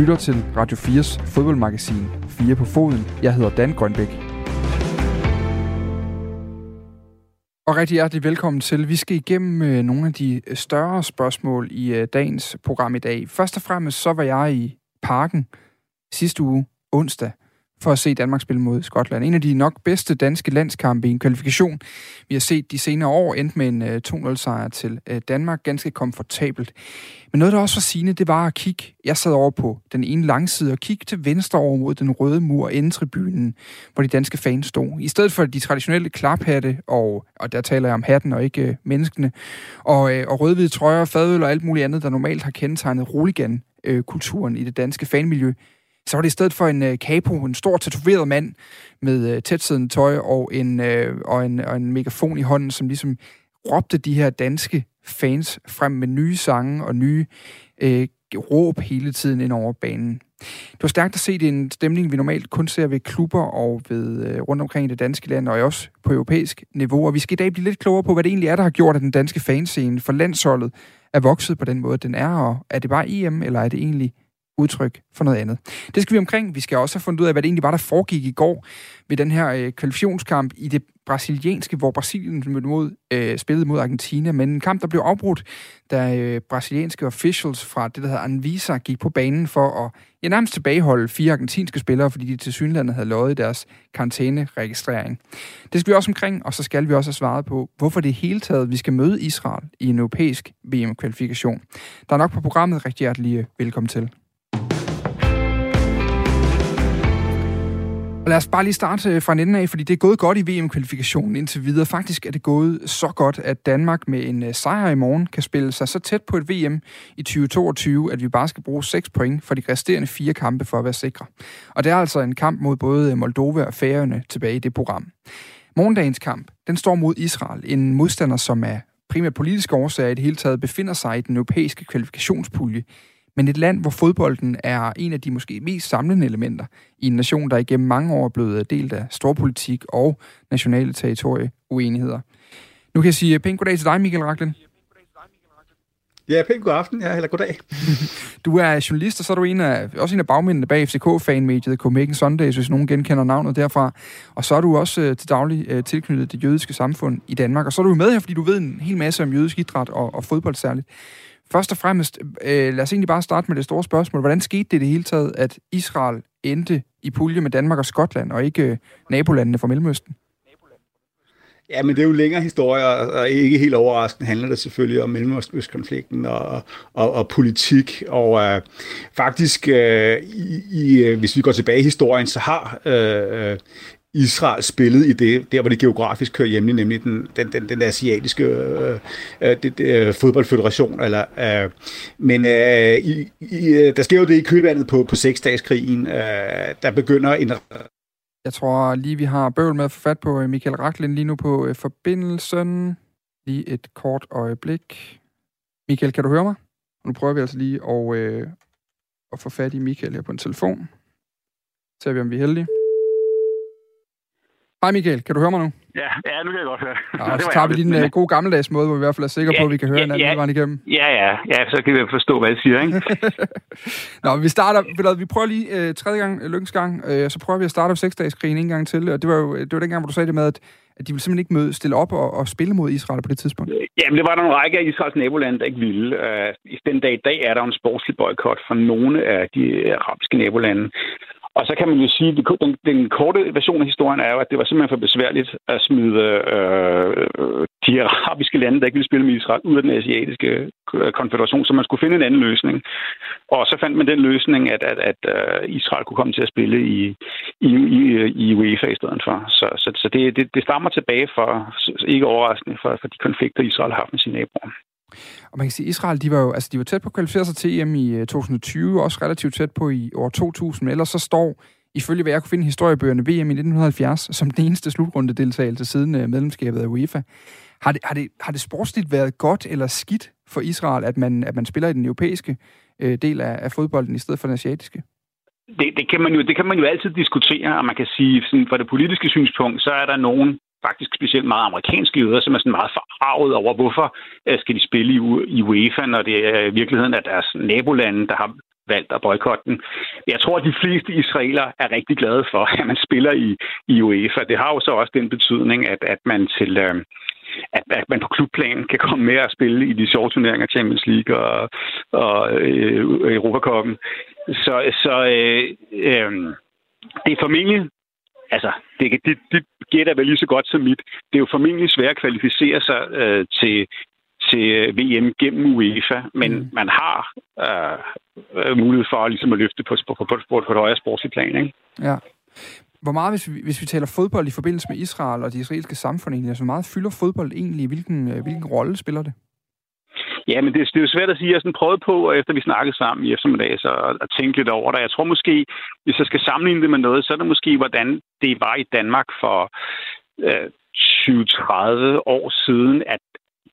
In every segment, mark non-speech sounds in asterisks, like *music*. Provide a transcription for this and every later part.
lytter til Radio 4's fodboldmagasin 4 på foden. Jeg hedder Dan Grønbæk. Og rigtig hjertelig velkommen til. Vi skal igennem øh, nogle af de øh, større spørgsmål i øh, dagens program i dag. Først og fremmest så var jeg i parken sidste uge, onsdag, for at se Danmark spille mod Skotland. En af de nok bedste danske landskampe i en kvalifikation, vi har set de senere år, endte med en øh, 2-0-sejr til øh, Danmark, ganske komfortabelt. Men noget, der også var sigende, det var at kigge. Jeg sad over på den ene langside og kigge til venstre over mod den røde mur inden tribunen, hvor de danske fans stod. I stedet for de traditionelle klaphatte, og, og der taler jeg om hatten og ikke øh, menneskene, og, øh, og rødhvide trøjer, fadøl og alt muligt andet, der normalt har kendetegnet roligan-kulturen i det danske fanmiljø, så var det i stedet for en øh, capo, en stor tatoveret mand med øh, tætsiddende tøj og en, øh, og, en, og en megafon i hånden, som ligesom råbte de her danske fans frem med nye sange og nye øh, råb hele tiden ind over banen. Det var stærkt at se, det en stemning, vi normalt kun ser ved klubber og ved øh, rundt omkring i det danske land, og også på europæisk niveau. Og vi skal i dag blive lidt klogere på, hvad det egentlig er, der har gjort, at den danske fanscene for landsholdet er vokset på den måde, den er. Og er det bare EM, eller er det egentlig udtryk for noget andet. Det skal vi omkring. Vi skal også have fundet ud af, hvad det egentlig var, der foregik i går ved den her øh, kvalifikationskamp i det brasilianske, hvor Brasilien mod, øh, spillede mod Argentina. Men en kamp, der blev afbrudt, da øh, brasilianske officials fra det, der hedder Anvisa, gik på banen for at ja, nærmest tilbageholde fire argentinske spillere, fordi de til synlandet havde løjet deres karantæneregistrering. Det skal vi også omkring, og så skal vi også have svaret på, hvorfor det hele taget vi skal møde Israel i en europæisk VM-kvalifikation. Der er nok på programmet. Rigtig hjertelig velkommen til. Og lad os bare lige starte øh, fra en ende af, fordi det er gået godt i VM-kvalifikationen indtil videre. Faktisk er det gået så godt, at Danmark med en øh, sejr i morgen kan spille sig så tæt på et VM i 2022, at vi bare skal bruge 6 point for de resterende fire kampe for at være sikre. Og det er altså en kamp mod både øh, Moldova og Færøerne tilbage i det program. Morgendagens kamp, den står mod Israel, en modstander, som er primært politiske årsager i det hele taget befinder sig i den europæiske kvalifikationspulje men et land, hvor fodbolden er en af de måske mest samlende elementer i en nation, der igennem mange år er blevet delt af storpolitik og nationale territorieuenigheder. Nu kan jeg sige pænt goddag til dig, Michael Raklen. Ja, pænt god aften, ja, eller goddag. *laughs* du er journalist, og så er du en af, også en af bagmændene bag FCK-fanmediet Copenhagen Sundays, hvis nogen genkender navnet derfra. Og så er du også uh, til daglig tilknyttet det jødiske samfund i Danmark. Og så er du med her, fordi du ved en hel masse om jødisk idræt og, og fodbold særligt. Først og fremmest, øh, lad os egentlig bare starte med det store spørgsmål. Hvordan skete det i det hele taget, at Israel endte i pulje med Danmark og Skotland, og ikke øh, nabolandene fra Mellemøsten? Ja, men det er jo længere historie, og ikke helt overraskende handler det selvfølgelig om Mellemøstkonflikten og, og, og politik. Og øh, faktisk, øh, i, i, øh, hvis vi går tilbage i historien, så har øh, Israel spillede i det, der hvor det geografisk kører hjemme, nemlig den, den, den, den asiatiske øh, øh, det, øh, fodboldføderation. Eller, øh, men øh, i, i, øh, der sker jo det i kølvandet på, på seksdagskrigen. Øh, der begynder en... Jeg tror lige, vi har bøvl med at få fat på øh, Michael Raklin lige nu på øh, forbindelsen. Lige et kort øjeblik. Michael, kan du høre mig? Nu prøver vi altså lige at, øh, at få fat i Michael her på en telefon. Så ser vi, om vi er heldige. Hej Michael, kan du høre mig nu? Ja, ja nu kan jeg godt høre. Ja, *laughs* så tager vi lige en uh, god gammeldags måde, hvor vi i hvert fald er sikre ja, på, at vi kan høre ja, hinanden ja, igennem. Ja, ja, ja, så kan vi forstå, hvad jeg siger, ikke? *laughs* Nå, vi starter, vi prøver lige uh, tredje gang, uh, lykkens gang, uh, så prøver vi at starte seks-dages-krigen en gang til, og det var jo det var den gang, hvor du sagde det med, at, at de ville simpelthen ikke møde, stille op og, og spille mod Israel på det tidspunkt. Jamen, det var der en række af Israels nabolande, der ikke ville. I den dag i dag er der en sportslig boykot fra nogle af de arabiske nabolande. Og så kan man jo sige, at den, den korte version af historien er jo, at det var simpelthen for besværligt at smide øh, øh de arabiske lande, der ikke ville spille med Israel, ud af den asiatiske øh, konfederation, så man skulle finde en anden løsning. Og så fandt man den løsning, at, at, at øh, Israel kunne komme til at spille i, i, i, i UEFA i stedet for. Så, så, så det, det, det stammer tilbage for, ikke overraskende, for, for de konflikter, Israel har haft med sine naboer. Og man kan sige, at Israel, de var jo altså, de var tæt på at kvalificere sig til EM i øh, 2020, også relativt tæt på i år 2000, men ellers så står, ifølge hvad jeg kunne finde i historiebøgerne, VM i 1970 som den eneste slutrundedeltagelse siden øh, medlemskabet af UEFA. Har det, har, det, har det sportsligt været godt eller skidt for Israel, at man, at man spiller i den europæiske øh, del af, af fodbolden i stedet for den asiatiske? Det, det, kan man jo, det kan man jo altid diskutere, og man kan sige, sådan, fra det politiske synspunkt, så er der nogen, faktisk specielt meget amerikanske jøder, som er sådan meget forarvet over, hvorfor øh, skal de spille i, UEFA, når det er i virkeligheden er deres nabolande, der har valgt at boykotte den. Jeg tror, at de fleste israelere er rigtig glade for, at man spiller i, i UEFA. Det har jo så også den betydning, at, at man til... Øh, at, at man på klubplan kan komme med og spille i de sjove turneringer, Champions League og, og øh, Europacupen. Så, så øh, øh, det er formentlig altså, det, det, det gætter vel lige så godt som mit. Det er jo formentlig svært at kvalificere sig øh, til, til VM gennem UEFA, men mm. man har øh, øh, mulighed for ligesom at løfte på, på, på, på, på et højere sportsligt plan. Ikke? Ja. Hvor meget, hvis vi, hvis vi taler fodbold i forbindelse med Israel og det israelske samfund egentlig, altså hvor meget fylder fodbold egentlig? Hvilken, øh, hvilken rolle spiller det? Ja, men det, det er jo svært at sige. Jeg har sådan prøvet på, efter vi snakkede sammen i eftermiddag, så at, tænke lidt over det. Jeg tror måske, hvis jeg skal sammenligne det med noget, så er det måske, hvordan det var i Danmark for øh, 20-30 år siden, at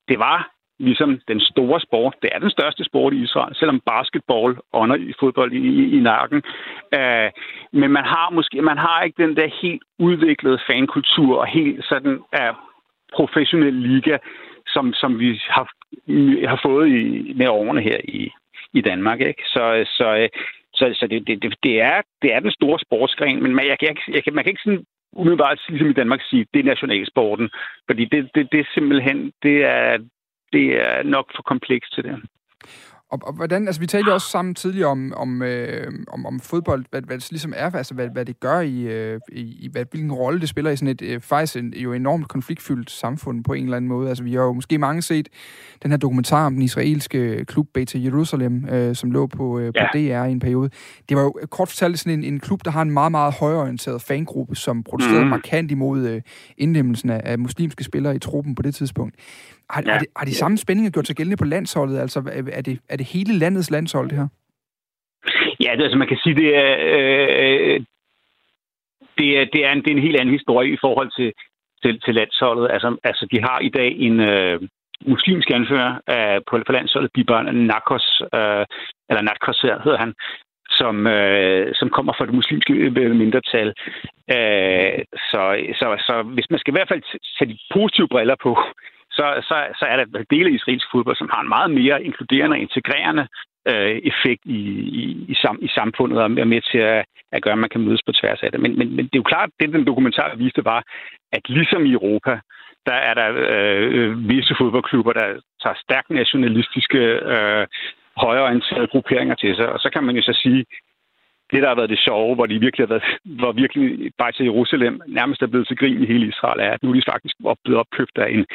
det var ligesom den store sport. Det er den største sport i Israel, selvom basketball ånder i fodbold i, i, i nakken. Øh, men man har måske man har ikke den der helt udviklede fankultur og helt sådan øh, professionel liga, som, som vi har, har fået i, med årene her i, i Danmark. Ikke? Så, så, så, så det, det, det, er, det er den store sportsgren, men man, jeg, jeg, jeg, man kan ikke sådan umiddelbart, ligesom i Danmark, sige, det er nationalsporten. Fordi det, det, det er simpelthen, det er, det er nok for komplekst til det. Og, og hvordan, altså vi talte jo også sammen tidligere om, om, øh, om, om fodbold, hvad, hvad det ligesom er, altså hvad, hvad det gør i, øh, i hvad, hvilken rolle det spiller i sådan et øh, faktisk en, jo enormt konfliktfyldt samfund på en eller anden måde. Altså vi har jo måske mange set den her dokumentar om den israelske klub BT Jerusalem, øh, som lå på, øh, på DR i en periode. Det var jo kort fortalt sådan en, en klub, der har en meget, meget højorienteret fangruppe, som protesterede mm. markant imod øh, indlemmelsen af, af muslimske spillere i truppen på det tidspunkt. Har, ja. har, de, har de samme spændinger gjort sig gældende på landsholdet? Altså, er det, er det hele landets landshold, det her? Ja, det, altså man kan sige, det er, øh, det er, det er, en, det er en helt anden historie i forhold til, til, til landsholdet. Altså, altså, de har i dag en øh, muslimsk anfører øh, på, på landsholdet, Biban Nakos, øh, eller Nakos hedder han, som, øh, som kommer fra det muslimske øh, mindretal. Øh, så, så, så hvis man skal i hvert fald sætte de positive briller på, så, så, så er der dele af israelsk fodbold, som har en meget mere inkluderende og integrerende øh, effekt i, i, i, sam, i samfundet, og er med til at, at gøre, at man kan mødes på tværs af det. Men, men, men det er jo klart, at det den dokumentar viste var, at ligesom i Europa, der er der øh, visse fodboldklubber, der tager stærkt nationalistiske, øh, højreorienterede grupperinger til sig. Og så kan man jo så sige, det, der har været det sjove, hvor de virkelig har været, hvor virkelig bare til Jerusalem nærmest er blevet til grin i hele Israel, er, at nu er de faktisk blevet opkøbt af en,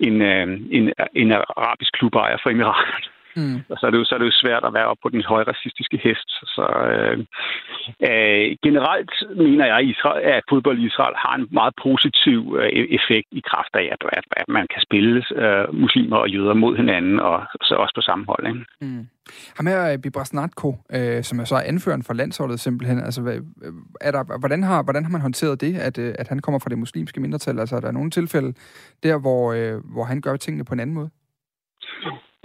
en, øh, en, en arabisk klubejer fra Emiraterne. Mm. Og så er, det jo, så er det jo svært at være op på den høje racistiske hest. Så øh, øh, generelt mener jeg, Israel, at fodbold i Israel har en meget positiv øh, effekt i kraft af, at, at, at man kan spille øh, muslimer og jøder mod hinanden, og så også på samme hold. Ikke? Mm. Ham her, øh, Bibras Natko, øh, som er så anføreren for landsholdet simpelthen, altså, er der, hvordan, har, hvordan har man håndteret det, at, øh, at han kommer fra det muslimske mindretal? Altså, er der nogle tilfælde der, hvor, øh, hvor han gør tingene på en anden måde?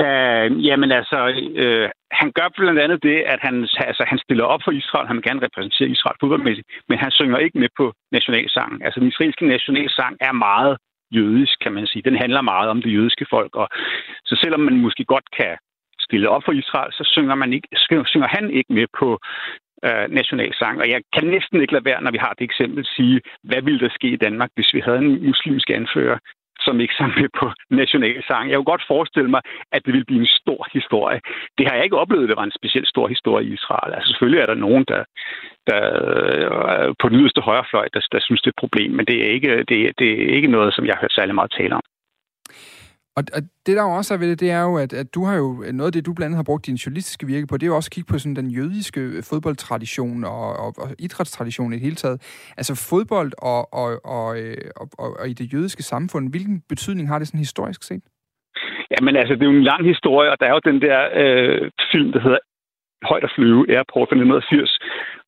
Øh, jamen altså, øh, han gør blandt andet det, at han, altså, han stiller op for Israel. Han vil gerne repræsentere Israel fodboldmæssigt, men han synger ikke med på nationalsangen. Altså, den israelske nationalsang er meget jødisk, kan man sige. Den handler meget om det jødiske folk. Og, så selvom man måske godt kan stille op for Israel, så synger, man ikke, synger han ikke med på øh, nationalsang. Og jeg kan næsten ikke lade være, når vi har det eksempel, sige, hvad ville der ske i Danmark, hvis vi havde en muslimsk anfører, som ikke sang med på nationalsang. Jeg kunne godt forestille mig, at det ville blive en stor historie. Det har jeg ikke oplevet, at det var en specielt stor historie i Israel. Altså selvfølgelig er der nogen, der, der øh, på den yderste højrefløj, der, der synes, det er et problem, men det er ikke, det, det er ikke noget, som jeg har hørt særlig meget tale om. Og, og det, der jo også er ved det, det er jo, at, at du har jo, noget af det, du blandt andet har brugt din journalistiske virke på, det er jo også at kigge på sådan den jødiske fodboldtradition og, og, og idrætstradition i det hele taget. Altså fodbold og, og, og, øh, og, og, og i det jødiske samfund, hvilken betydning har det sådan historisk set? Jamen altså, det er jo en lang historie, og der er jo den der øh, film, der hedder Højt at flyve, Airport fra 1980,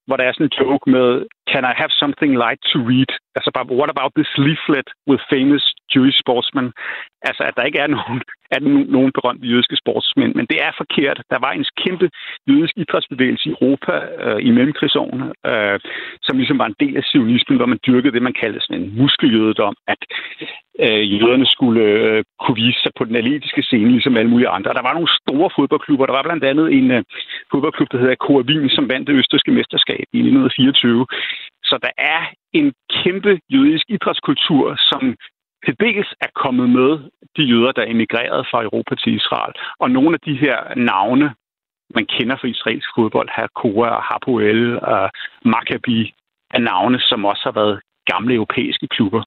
hvor der er sådan en joke med, can I have something light to read? Altså bare, what about this leaflet with famous Jewish sportsmen? Altså, at der ikke er nogen, er nogen berømte jødiske sportsmænd, men det er forkert. Der var en kæmpe jødisk idrætsbevægelse i Europa øh, i mellemkrigsårene, øh, som ligesom var en del af sionismen, hvor man dyrkede det, man kaldte sådan en muskeljødedom, at øh, jøderne skulle øh, kunne vise sig på den atletiske scene, ligesom alle mulige andre. Der var nogle store fodboldklubber. Der var blandt andet en øh, fodboldklub, der hedder Kora Wien, som vandt det østerske mesterskab i 1924. Så der er en kæmpe jødisk idrætskultur, som til dels er kommet med de jøder, der emigrerede fra Europa til Israel. Og nogle af de her navne, man kender fra israelsk fodbold, Hakora, Hapoel og Maccabi, er navne, som også har været gamle europæiske klubber.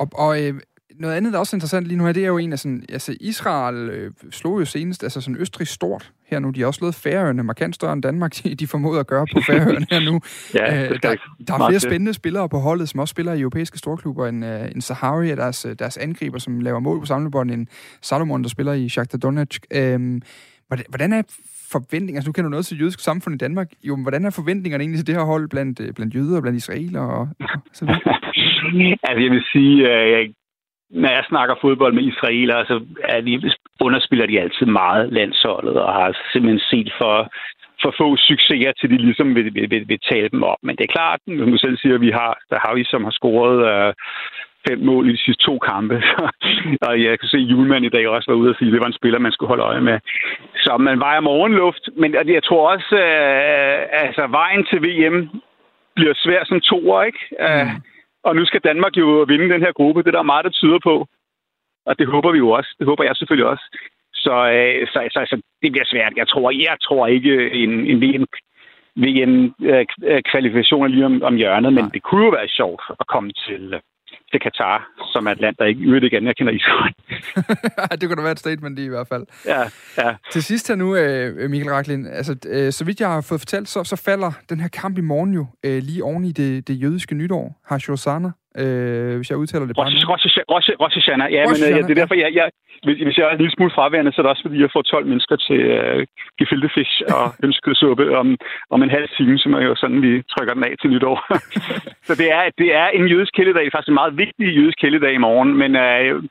Og, og øh, noget andet, der er også interessant lige nu her, det er jo en af sådan, altså Israel øh, slog jo senest, altså sådan Østrig stort her nu. De har også slået Færøerne markant større end Danmark, *laughs* de formoder at gøre på *laughs* Færøerne her nu. ja, øh, der, der er flere spændende spillere på holdet, som også spiller i europæiske storklubber. En, uh, en Sahari er deres, deres angriber, som laver mål på samlebånd. En Salomon, der spiller i Shakhtar Donetsk. Øh, hvordan, er forventninger? Altså, nu kender du noget til jødisk samfund i Danmark. Jo, hvordan er forventningerne egentlig til det her hold blandt, øh, blandt jøder og blandt israeler og, og så videre? *laughs* altså, jeg vil sige, at når jeg snakker fodbold med israelere, så er de, underspiller de altid meget landsholdet, og har simpelthen set for, for få succeser, til de ligesom vil, vil, vil, vil tale dem op. Men det er klart, som du selv siger, vi har, der har vi, som har scoret øh, fem mål i de sidste to kampe. *laughs* og jeg kan se, at Julemand i dag også var ude og sige, at det var en spiller, man skulle holde øje med. Så man vejer morgenluft, men jeg tror også, øh, altså vejen til VM bliver svær som toer, ikke? Øh, mm. Og nu skal Danmark jo vinde den her gruppe. Det er der meget, der tyder på. Og det håber vi jo også. Det håber jeg selvfølgelig også. Så, øh, så, så, så det bliver svært. Jeg tror, jeg tror ikke en, en VM VM-kvalifikation øh, er lige om, om hjørnet, men det kunne jo være sjovt at komme til, til Katar, som er et land, der ikke øvrigt igen jeg kender Israel. *laughs* *laughs* det kunne da være et statement i, i hvert fald. Ja, ja. Til sidst her nu, øh, Michael Raklin, altså, øh, så vidt jeg har fået fortalt, så, så falder den her kamp i morgen jo øh, lige oven i det, det jødiske nytår, Hoshana, øh, hvis jeg udtaler det bare Rosh Hashanah, ja, men øh, det er derfor, jeg, jeg, hvis, hvis jeg er en lille smule fraværende, så er det også, fordi jeg får 12 mennesker til øh, gefilte fish *laughs* og ønskesuppe om, om en halv time, som er jo sådan, vi trykker den af til nytår. *laughs* så det er, det er en jødisk kældedag, faktisk en meget vigtig jødisk kældedag i morgen, men øh,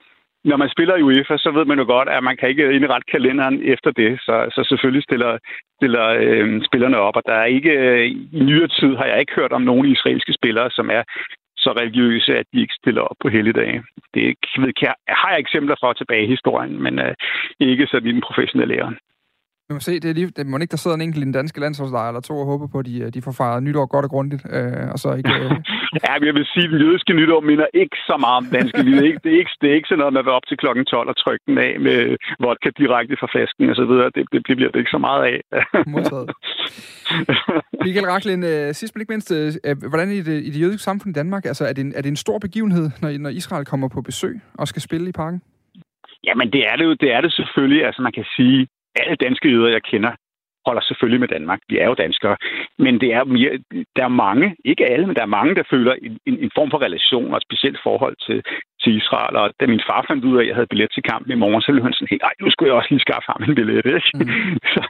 når man spiller i UEFA, så ved man jo godt, at man kan ikke indrette kalenderen efter det. Så, så selvfølgelig stiller, stiller øh, spillerne op, og der er ikke, øh, i nyere tid har jeg ikke hørt om nogen israelske spillere, som er så religiøse, at de ikke stiller op på helligdage. Det ved, jeg, har jeg eksempler for tilbage i historien, men øh, ikke sådan i den professionelle lære. Vi må se, det er lige, det må ikke, der sidder en enkelt i den danske landsholdslejr eller to og håber på, at de, de får fejret nytår godt og grundigt, øh, og så ikke... Øh... *laughs* ja, men jeg vil sige, at den jødiske nytår minder ikke så meget om danske nytår. Det er ikke, det er ikke, det er ikke sådan noget, man vil op til klokken 12 og trykke den af med vodka direkte fra flasken og så videre. Det, det, det bliver det ikke så meget af. Modtaget. *laughs* Michael Raklin, øh, sidst men ikke mindst, øh, øh, hvordan er det i det jødiske samfund i Danmark? Altså, er det en, er det en stor begivenhed, når, når Israel kommer på besøg og skal spille i parken? Jamen, det er det jo. Det er det selvfølgelig. Altså, man kan sige, alle danske jøder, jeg kender, holder selvfølgelig med Danmark. Vi er jo danskere. Men det er mere, der er mange, ikke alle, men der er mange, der føler en, en, en form for relation og et specielt forhold til, til Israel. Og da min far fandt ud af, at jeg havde billet til kampen i morgen, så ville han sådan helt, ej, nu skulle jeg også lige skaffe ham en billet. Ikke? *laughs* Mm. så,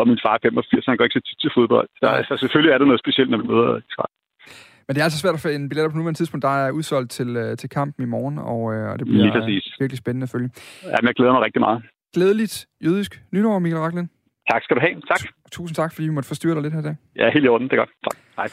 og min far er 85, så han går ikke så tit til fodbold. Så altså, selvfølgelig er det noget specielt, når vi møder Israel. Men det er altså svært at få en billet på nuværende tidspunkt. Der er udsolgt til, øh, til kampen i morgen, og, øh, og det bliver virkelig spændende at følge. Ja, men jeg glæder mig rigtig meget glædeligt jødisk nytår, Michael Racklen. Tak skal du have. Tak. Tusind tak, fordi vi måtte forstyrre dig lidt her i dag. Ja, helt i orden. Det er godt. Tak. Hej.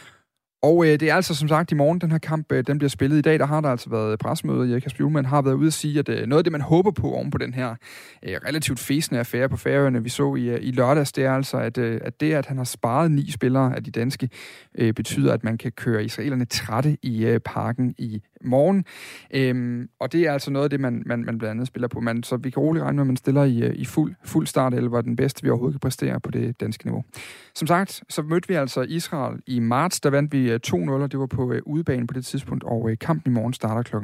Og øh, det er altså som sagt i morgen, den her kamp øh, den bliver spillet. I dag der har der altså været pressemøde. Erik Kasper Julemand har været ude at sige, at øh, noget af det, man håber på oven på den her øh, relativt fæsende affære på færøerne, vi så i, øh, i lørdags, det er altså, at, øh, at det, at han har sparet ni spillere af de danske, øh, betyder, at man kan køre israelerne trætte i øh, parken i morgen. Øhm, og det er altså noget af det, man, man, man blandt andet spiller på. Man, så vi kan roligt regne med, at man stiller i, øh, i fuld, fuld start, eller var den bedste, vi overhovedet kan præstere på det danske niveau. Som sagt, så mødte vi altså Israel i marts. Der vandt vi øh, 2-0, og det var på øh, udebane på det tidspunkt, og øh, kampen i morgen starter kl.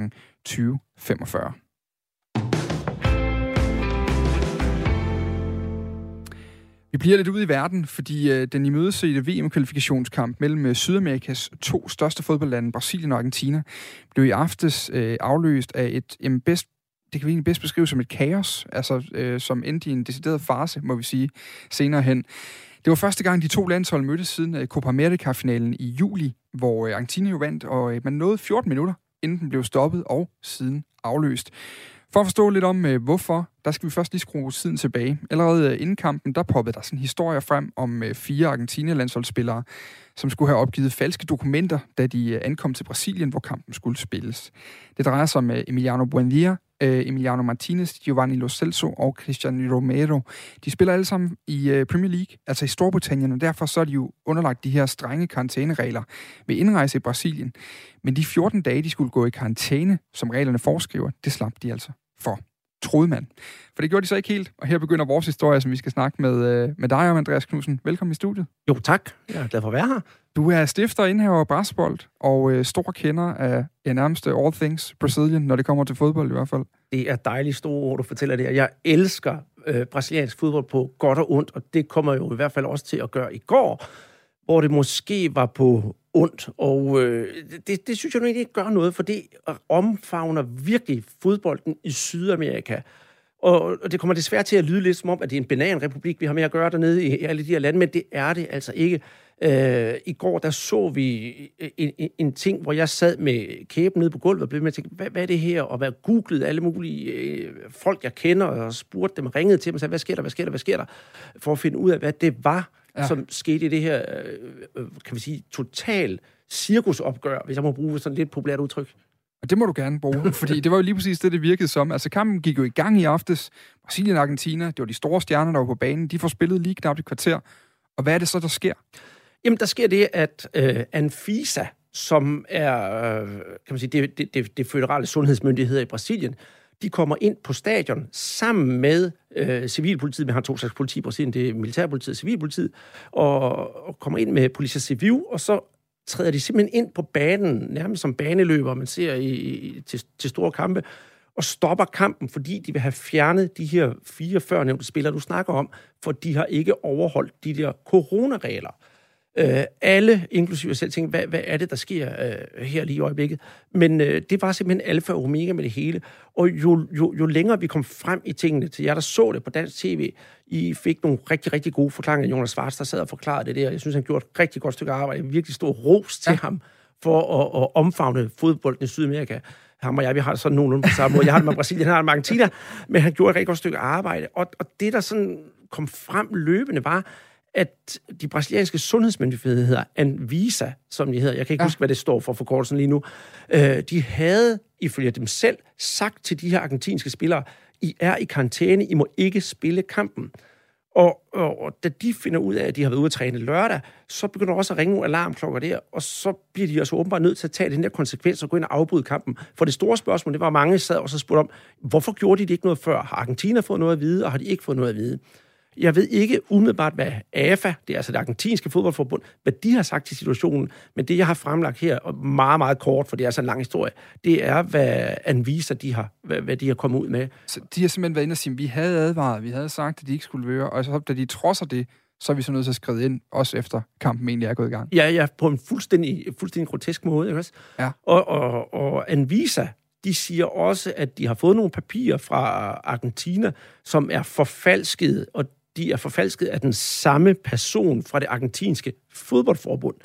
20.45. Vi bliver lidt ude i verden, fordi øh, den imødesete VM-kvalifikationskamp mellem øh, Sydamerikas to største fodboldlande, Brasilien og Argentina, blev i aftes øh, afløst af et jamen, bedst det kan vi egentlig bedst beskrive som et kaos, altså øh, som endte i en decideret fase, må vi sige, senere hen. Det var første gang, de to landshold mødtes siden øh, Copa America-finalen i juli, hvor øh, Argentina jo vandt, og øh, man nåede 14 minutter, inden den blev stoppet og siden afløst. For at forstå lidt om, hvorfor, der skal vi først lige skrue tiden tilbage. Allerede inden kampen, der poppede der sådan historier frem om fire Argentina-landsholdsspillere, som skulle have opgivet falske dokumenter, da de ankom til Brasilien, hvor kampen skulle spilles. Det drejer sig om Emiliano Buendia, øh, Emiliano Martinez, Giovanni Lo Celso og Christian Romero. De spiller alle sammen i øh, Premier League, altså i Storbritannien, og derfor så er de jo underlagt de her strenge karantæneregler ved indrejse i Brasilien. Men de 14 dage, de skulle gå i karantæne, som reglerne foreskriver, det slap de altså for troede man. For det gjorde de så ikke helt, og her begynder vores historie, som vi skal snakke med, øh, med dig om, Andreas Knudsen. Velkommen i studiet. Jo, tak. Jeg er glad for at være her. Du er stifter og indhaver af Brasbold, og øh, stor kender af ja, nærmest all things Brazilian, når det kommer til fodbold i hvert fald. Det er dejligt store ord, du fortæller det. Jeg elsker øh, brasiliansk fodbold på godt og ondt, og det kommer jo i hvert fald også til at gøre i går, hvor det måske var på ondt, og øh, det, det synes jeg nu egentlig ikke gør noget, for det omfavner virkelig fodbolden i Sydamerika. Og, og det kommer desværre til at lyde lidt som om, at det er en bananrepublik, vi har med at gøre dernede i alle de her lande, men det er det altså ikke. Øh, I går, der så vi øh, en, en, en ting, hvor jeg sad med kæben nede på gulvet og blev med at tænke, hvad, hvad er det her? Og hvad googlede alle mulige øh, folk, jeg kender, og spurgte dem, ringede til dem og sagde, hvad sker der, hvad sker der, hvad sker der? For at finde ud af, hvad det var, ja. som skete i det her, øh, kan vi sige, total cirkusopgør, hvis jeg må bruge sådan lidt populært udtryk. Og det må du gerne bruge, *laughs* fordi det var jo lige præcis det, det virkede som. Altså kampen gik jo i gang i aftes. Brasilien og Argentina, det var de store stjerner, der var på banen. De får spillet lige knap et kvarter. Og hvad er det så, der sker? Jamen, der sker det, at øh, Anfisa, som er øh, kan man sige, det, det, det, det føderale sundhedsmyndigheder i Brasilien, de kommer ind på stadion sammen med øh, civilpolitiet. Vi har to slags politi i Brasilien, det er militærpolitiet og civilpolitiet, og, og kommer ind med politia Civil, og så træder de simpelthen ind på banen, nærmest som baneløber, man ser i, i, til, til store kampe, og stopper kampen, fordi de vil have fjernet de her fire førnævnte spillere, du snakker om, for de har ikke overholdt de der coronaregler. Øh, alle, inklusive jeg selv, tænkte, hvad, hvad er det, der sker øh, her lige i øjeblikket? Men øh, det var simpelthen alfa og omega med det hele. Og jo, jo, jo længere vi kom frem i tingene, til jer, der så det på dansk tv, I fik nogle rigtig, rigtig gode forklaringer. Jonas Svarts, der sad og forklarede det der. Jeg synes, han gjorde et rigtig godt stykke arbejde. En virkelig stor ros til ja. ham for at, at omfavne fodbolden i Sydamerika ham og jeg, vi har det sådan nogenlunde på samme måde. Jeg har det med Brasilien, han har det med Argentina, men han gjorde et rigtig godt stykke arbejde. Og, og det, der sådan kom frem løbende, var, at de brasilianske sundhedsmyndigheder Anvisa, som de hedder. Jeg kan ikke ja. huske, hvad det står for forkortelsen lige nu. Øh, de havde, ifølge dem selv, sagt til de her argentinske spillere, I er i karantæne, I må ikke spille kampen. Og, og, og da de finder ud af, at de har været ude at træne lørdag, så begynder også at ringe nogle alarmklokker der, og så bliver de også åbenbart nødt til at tage den der konsekvens og gå ind og afbryde kampen. For det store spørgsmål, det var, mange sad og så spurgte om, hvorfor gjorde de det ikke noget før? Har Argentina fået noget at vide, og har de ikke fået noget at vide? Jeg ved ikke umiddelbart, hvad AFA, det er altså det argentinske fodboldforbund, hvad de har sagt til situationen, men det, jeg har fremlagt her, og meget, meget kort, for det er altså en lang historie, det er, hvad anviser de har, hvad, hvad de har kommet ud med. Så de har simpelthen været inde og sige, vi havde advaret, vi havde sagt, at de ikke skulle være, og så da de trodser det, så er vi så nødt til at skrive ind, også efter kampen egentlig er gået i gang. Ja, ja, på en fuldstændig, fuldstændig grotesk måde, ikke også? Ja. Og, og, og Anvisa, de siger også, at de har fået nogle papirer fra Argentina, som er forfalsket, og de er forfalsket af den samme person fra det argentinske fodboldforbund.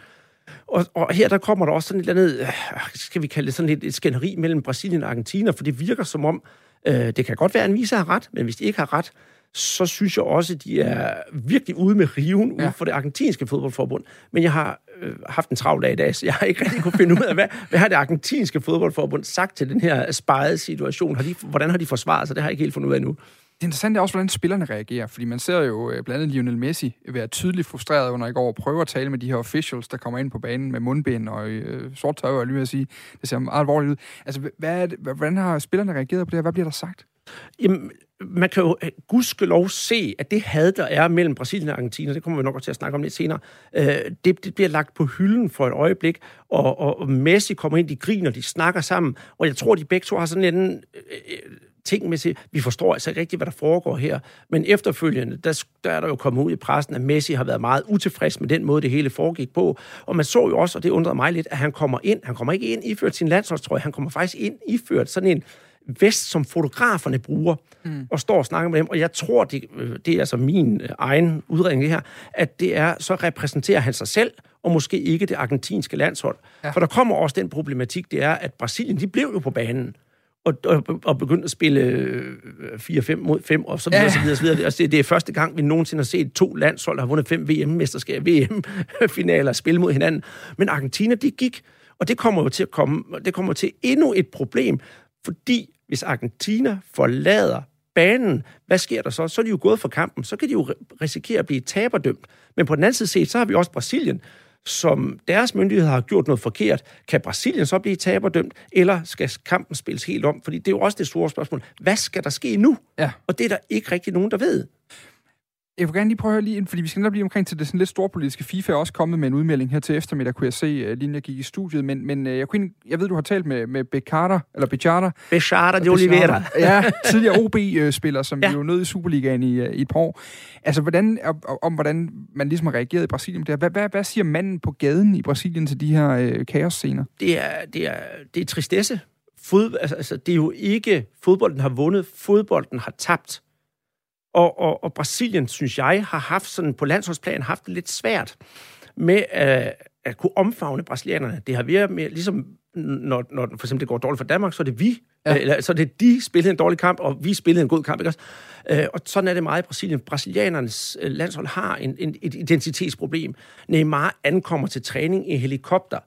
Og, og her der kommer der også sådan et eller andet, øh, skal vi kalde det sådan et, et skænderi mellem Brasilien og Argentina, for det virker som om, øh, det kan godt være, at Anvisa har ret, men hvis de ikke har ret, så synes jeg også, at de er virkelig ude med riven ja. ude for det argentinske fodboldforbund. Men jeg har øh, haft en travl dag i dag, så jeg har ikke rigtig kunne finde ud af, hvad, hvad har det argentinske fodboldforbund sagt til den her spejede situation? Har de, hvordan har de forsvaret sig? Det har jeg ikke helt fundet ud af nu. Det interessante er også, hvordan spillerne reagerer, fordi man ser jo øh, blandt andet Lionel Messi være tydeligt frustreret under i går og prøve at tale med de her officials, der kommer ind på banen med mundbind og øh, sort tøj, og lige at sige, det ser meget alvorligt ud. Altså, hvad er det, hvordan har spillerne reageret på det her? Hvad bliver der sagt? Jamen, man kan jo øh, gudskelov se, at det had, der er mellem Brasilien og Argentina, det kommer vi nok til at snakke om lidt senere, øh, det, det bliver lagt på hylden for et øjeblik, og, og, og Messi kommer ind, de griner, de snakker sammen, og jeg tror, de begge to har sådan en... Øh, øh ting med sig. Vi forstår altså ikke rigtigt, hvad der foregår her. Men efterfølgende, der, der er der jo kommet ud i pressen, at Messi har været meget utilfreds med den måde, det hele foregik på. Og man så jo også, og det undrede mig lidt, at han kommer ind. Han kommer ikke ind iført sin landsholdstrøje. Han kommer faktisk ind iført sådan en vest, som fotograferne bruger, mm. og står og snakker med dem. Og jeg tror, det, øh, det er altså min øh, egen udredning det her, at det er, så repræsenterer han sig selv, og måske ikke det argentinske landshold. Ja. For der kommer også den problematik, det er, at Brasilien, de blev jo på banen og, og, og begyndte at spille 4-5 mod 5, og så videre, ja. så videre, så videre. Altså, det, det er første gang, vi nogensinde har set to landshold, der har vundet fem VM-mesterskab, VM-finaler, spille mod hinanden. Men Argentina, de gik, og det kommer jo til at komme, det kommer til endnu et problem, fordi hvis Argentina forlader banen, hvad sker der så? Så er de jo gået for kampen, så kan de jo risikere at blive taberdømt. Men på den anden side set, så har vi også Brasilien, som deres myndigheder har gjort noget forkert. Kan Brasilien så blive taberdømt, eller skal kampen spilles helt om? Fordi det er jo også det store spørgsmål. Hvad skal der ske nu? Ja. Og det er der ikke rigtig nogen, der ved. Jeg vil gerne lige prøve at høre lige ind, fordi vi skal netop lige omkring til det sådan lidt storpolitiske. FIFA er også kommet med en udmelding her til eftermiddag, kunne jeg se, øh, lige jeg gik i studiet. Men, men øh, jeg, kunne, jeg ved, du har talt med, med Becarter, eller Becharter. Becharter de Oliveira. *laughs* Ja, *laughs* tidligere OB-spiller, som ja. vi jo nød i Superligaen i, øh, i et par år. Altså, hvordan, om hvordan man ligesom har reageret i Brasilien. Hvad, hvad, hvad siger manden på gaden i Brasilien til de her øh, kaosscener? Det er, det er, det er tristesse. Fod, altså, altså, det er jo ikke fodbolden har vundet, fodbolden har tabt. Og, og, og Brasilien, synes jeg, har haft sådan på landsholdsplan haft det lidt svært med at, at kunne omfavne brasilianerne. Det har været mere, ligesom når, når for eksempel det går dårligt for Danmark, så er det vi, ja. eller, så er det de spillede en dårlig kamp, og vi spillede en god kamp, ikke også? Øh, og sådan er det meget i Brasilien. Brasilianernes øh, landshold har en, en, et identitetsproblem. Neymar ankommer til træning i helikopter.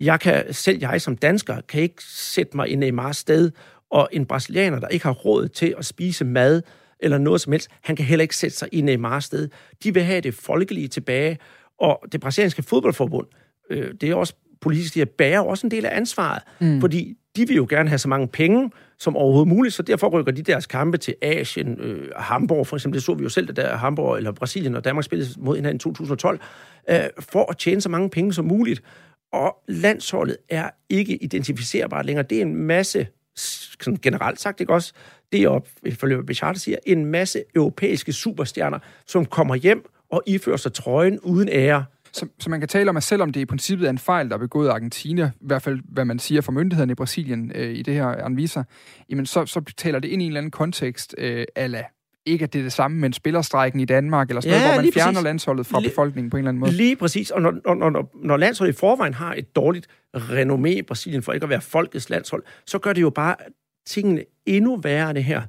Jeg kan, selv jeg som dansker, kan ikke sætte mig i Neymars sted, og en brasilianer, der ikke har råd til at spise mad, eller noget som helst. Han kan heller ikke sætte sig i Neymars sted. De vil have det folkelige tilbage, og det brasilianske fodboldforbund, øh, det er også politisk, de bærer også en del af ansvaret, mm. fordi de vil jo gerne have så mange penge som overhovedet muligt, så derfor rykker de deres kampe til Asien, øh, Hamburg for eksempel, det så vi jo selv, det der Hamburg eller Brasilien og Danmark spillede mod hinanden i 2012, øh, for at tjene så mange penge som muligt. Og landsholdet er ikke identificerbart længere. Det er en masse, sådan generelt sagt, ikke også, det er, ifølge Bichard siger, en masse europæiske superstjerner, som kommer hjem og ifører sig trøjen uden ære. Så, så man kan tale om, at selvom det i princippet er en fejl, der er begået af Argentina, i hvert fald hvad man siger fra myndighederne i Brasilien øh, i det her Anvisa, jamen så, så taler det ind i en eller anden kontekst, øh, ala ikke at det er det samme, men spillerstrækken i Danmark, eller sådan ja, noget, hvor man fjerner præcis. landsholdet fra lige, befolkningen på en eller anden måde. Lige præcis, og når, når, når, når landsholdet i forvejen har et dårligt renommé i Brasilien, for ikke at være folkets landshold, så gør det jo bare tingene endnu værre det her.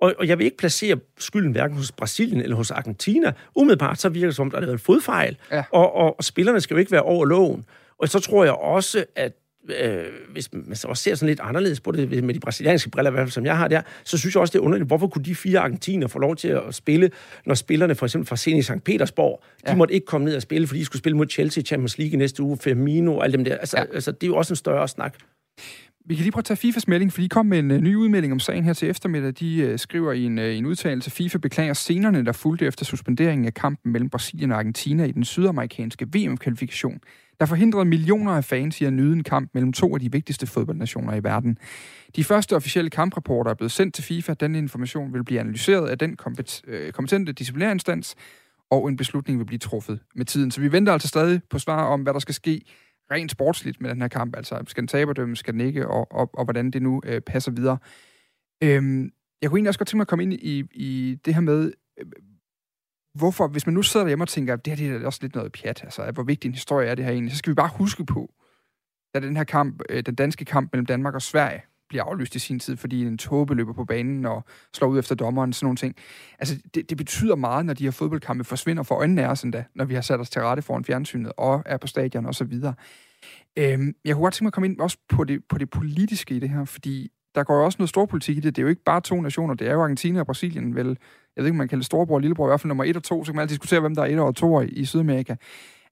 Og, og jeg vil ikke placere skylden hverken hos Brasilien eller hos Argentina. Umiddelbart så virker det som, der er været en fodfejl, ja. og, og, og spillerne skal jo ikke være over loven. Og så tror jeg også, at øh, hvis man så også ser sådan lidt anderledes på det med de brasilianske briller, i hvert fald som jeg har der, så synes jeg også, det er underligt, hvorfor kunne de fire argentiner få lov til at spille, når spillerne for eksempel fra Zenit St. Petersborg, ja. de måtte ikke komme ned og spille, fordi de skulle spille mod Chelsea Champions League næste uge, Firmino og alt dem der. Altså, ja. altså, det er jo også en større snak. Vi kan lige prøve at tage FIFAs melding, for de kom med en uh, ny udmelding om sagen her til eftermiddag. De uh, skriver i en, uh, en udtalelse, FIFA beklager scenerne, der fulgte efter suspenderingen af kampen mellem Brasilien og Argentina i den sydamerikanske VM-kvalifikation, der forhindrede millioner af fans i at nyde en kamp mellem to af de vigtigste fodboldnationer i verden. De første officielle kamprapporter er blevet sendt til FIFA. Den information vil blive analyseret af den kompet- kompetente disciplinærinstans, og en beslutning vil blive truffet med tiden. Så vi venter altså stadig på svar om, hvad der skal ske rent sportsligt med den her kamp. Altså, skal den taberdømme, skal den ikke, og, og, og hvordan det nu øh, passer videre. Øhm, jeg kunne egentlig også godt tænke mig at komme ind i, i det her med, øh, hvorfor, hvis man nu sidder derhjemme og tænker, at det her det er også lidt noget pjat, altså, hvor vigtig en historie er det her egentlig, så skal vi bare huske på, da den her kamp, øh, den danske kamp mellem Danmark og Sverige, bliver aflyst i sin tid, fordi en tåbe løber på banen og slår ud efter dommeren, sådan nogle ting. Altså, det, det betyder meget, når de her fodboldkampe forsvinder for øjnene af os endda, når vi har sat os til rette foran fjernsynet og er på stadion og så videre. Øhm, jeg kunne godt tænke mig at komme ind også på det, på det politiske i det her, fordi der går jo også noget storpolitik i det. Det er jo ikke bare to nationer, det er jo Argentina og Brasilien, vel, jeg ved ikke, om man kalder storebror og lillebror, i hvert fald nummer et og to, så kan man altid diskutere, hvem der er et og to i Sydamerika.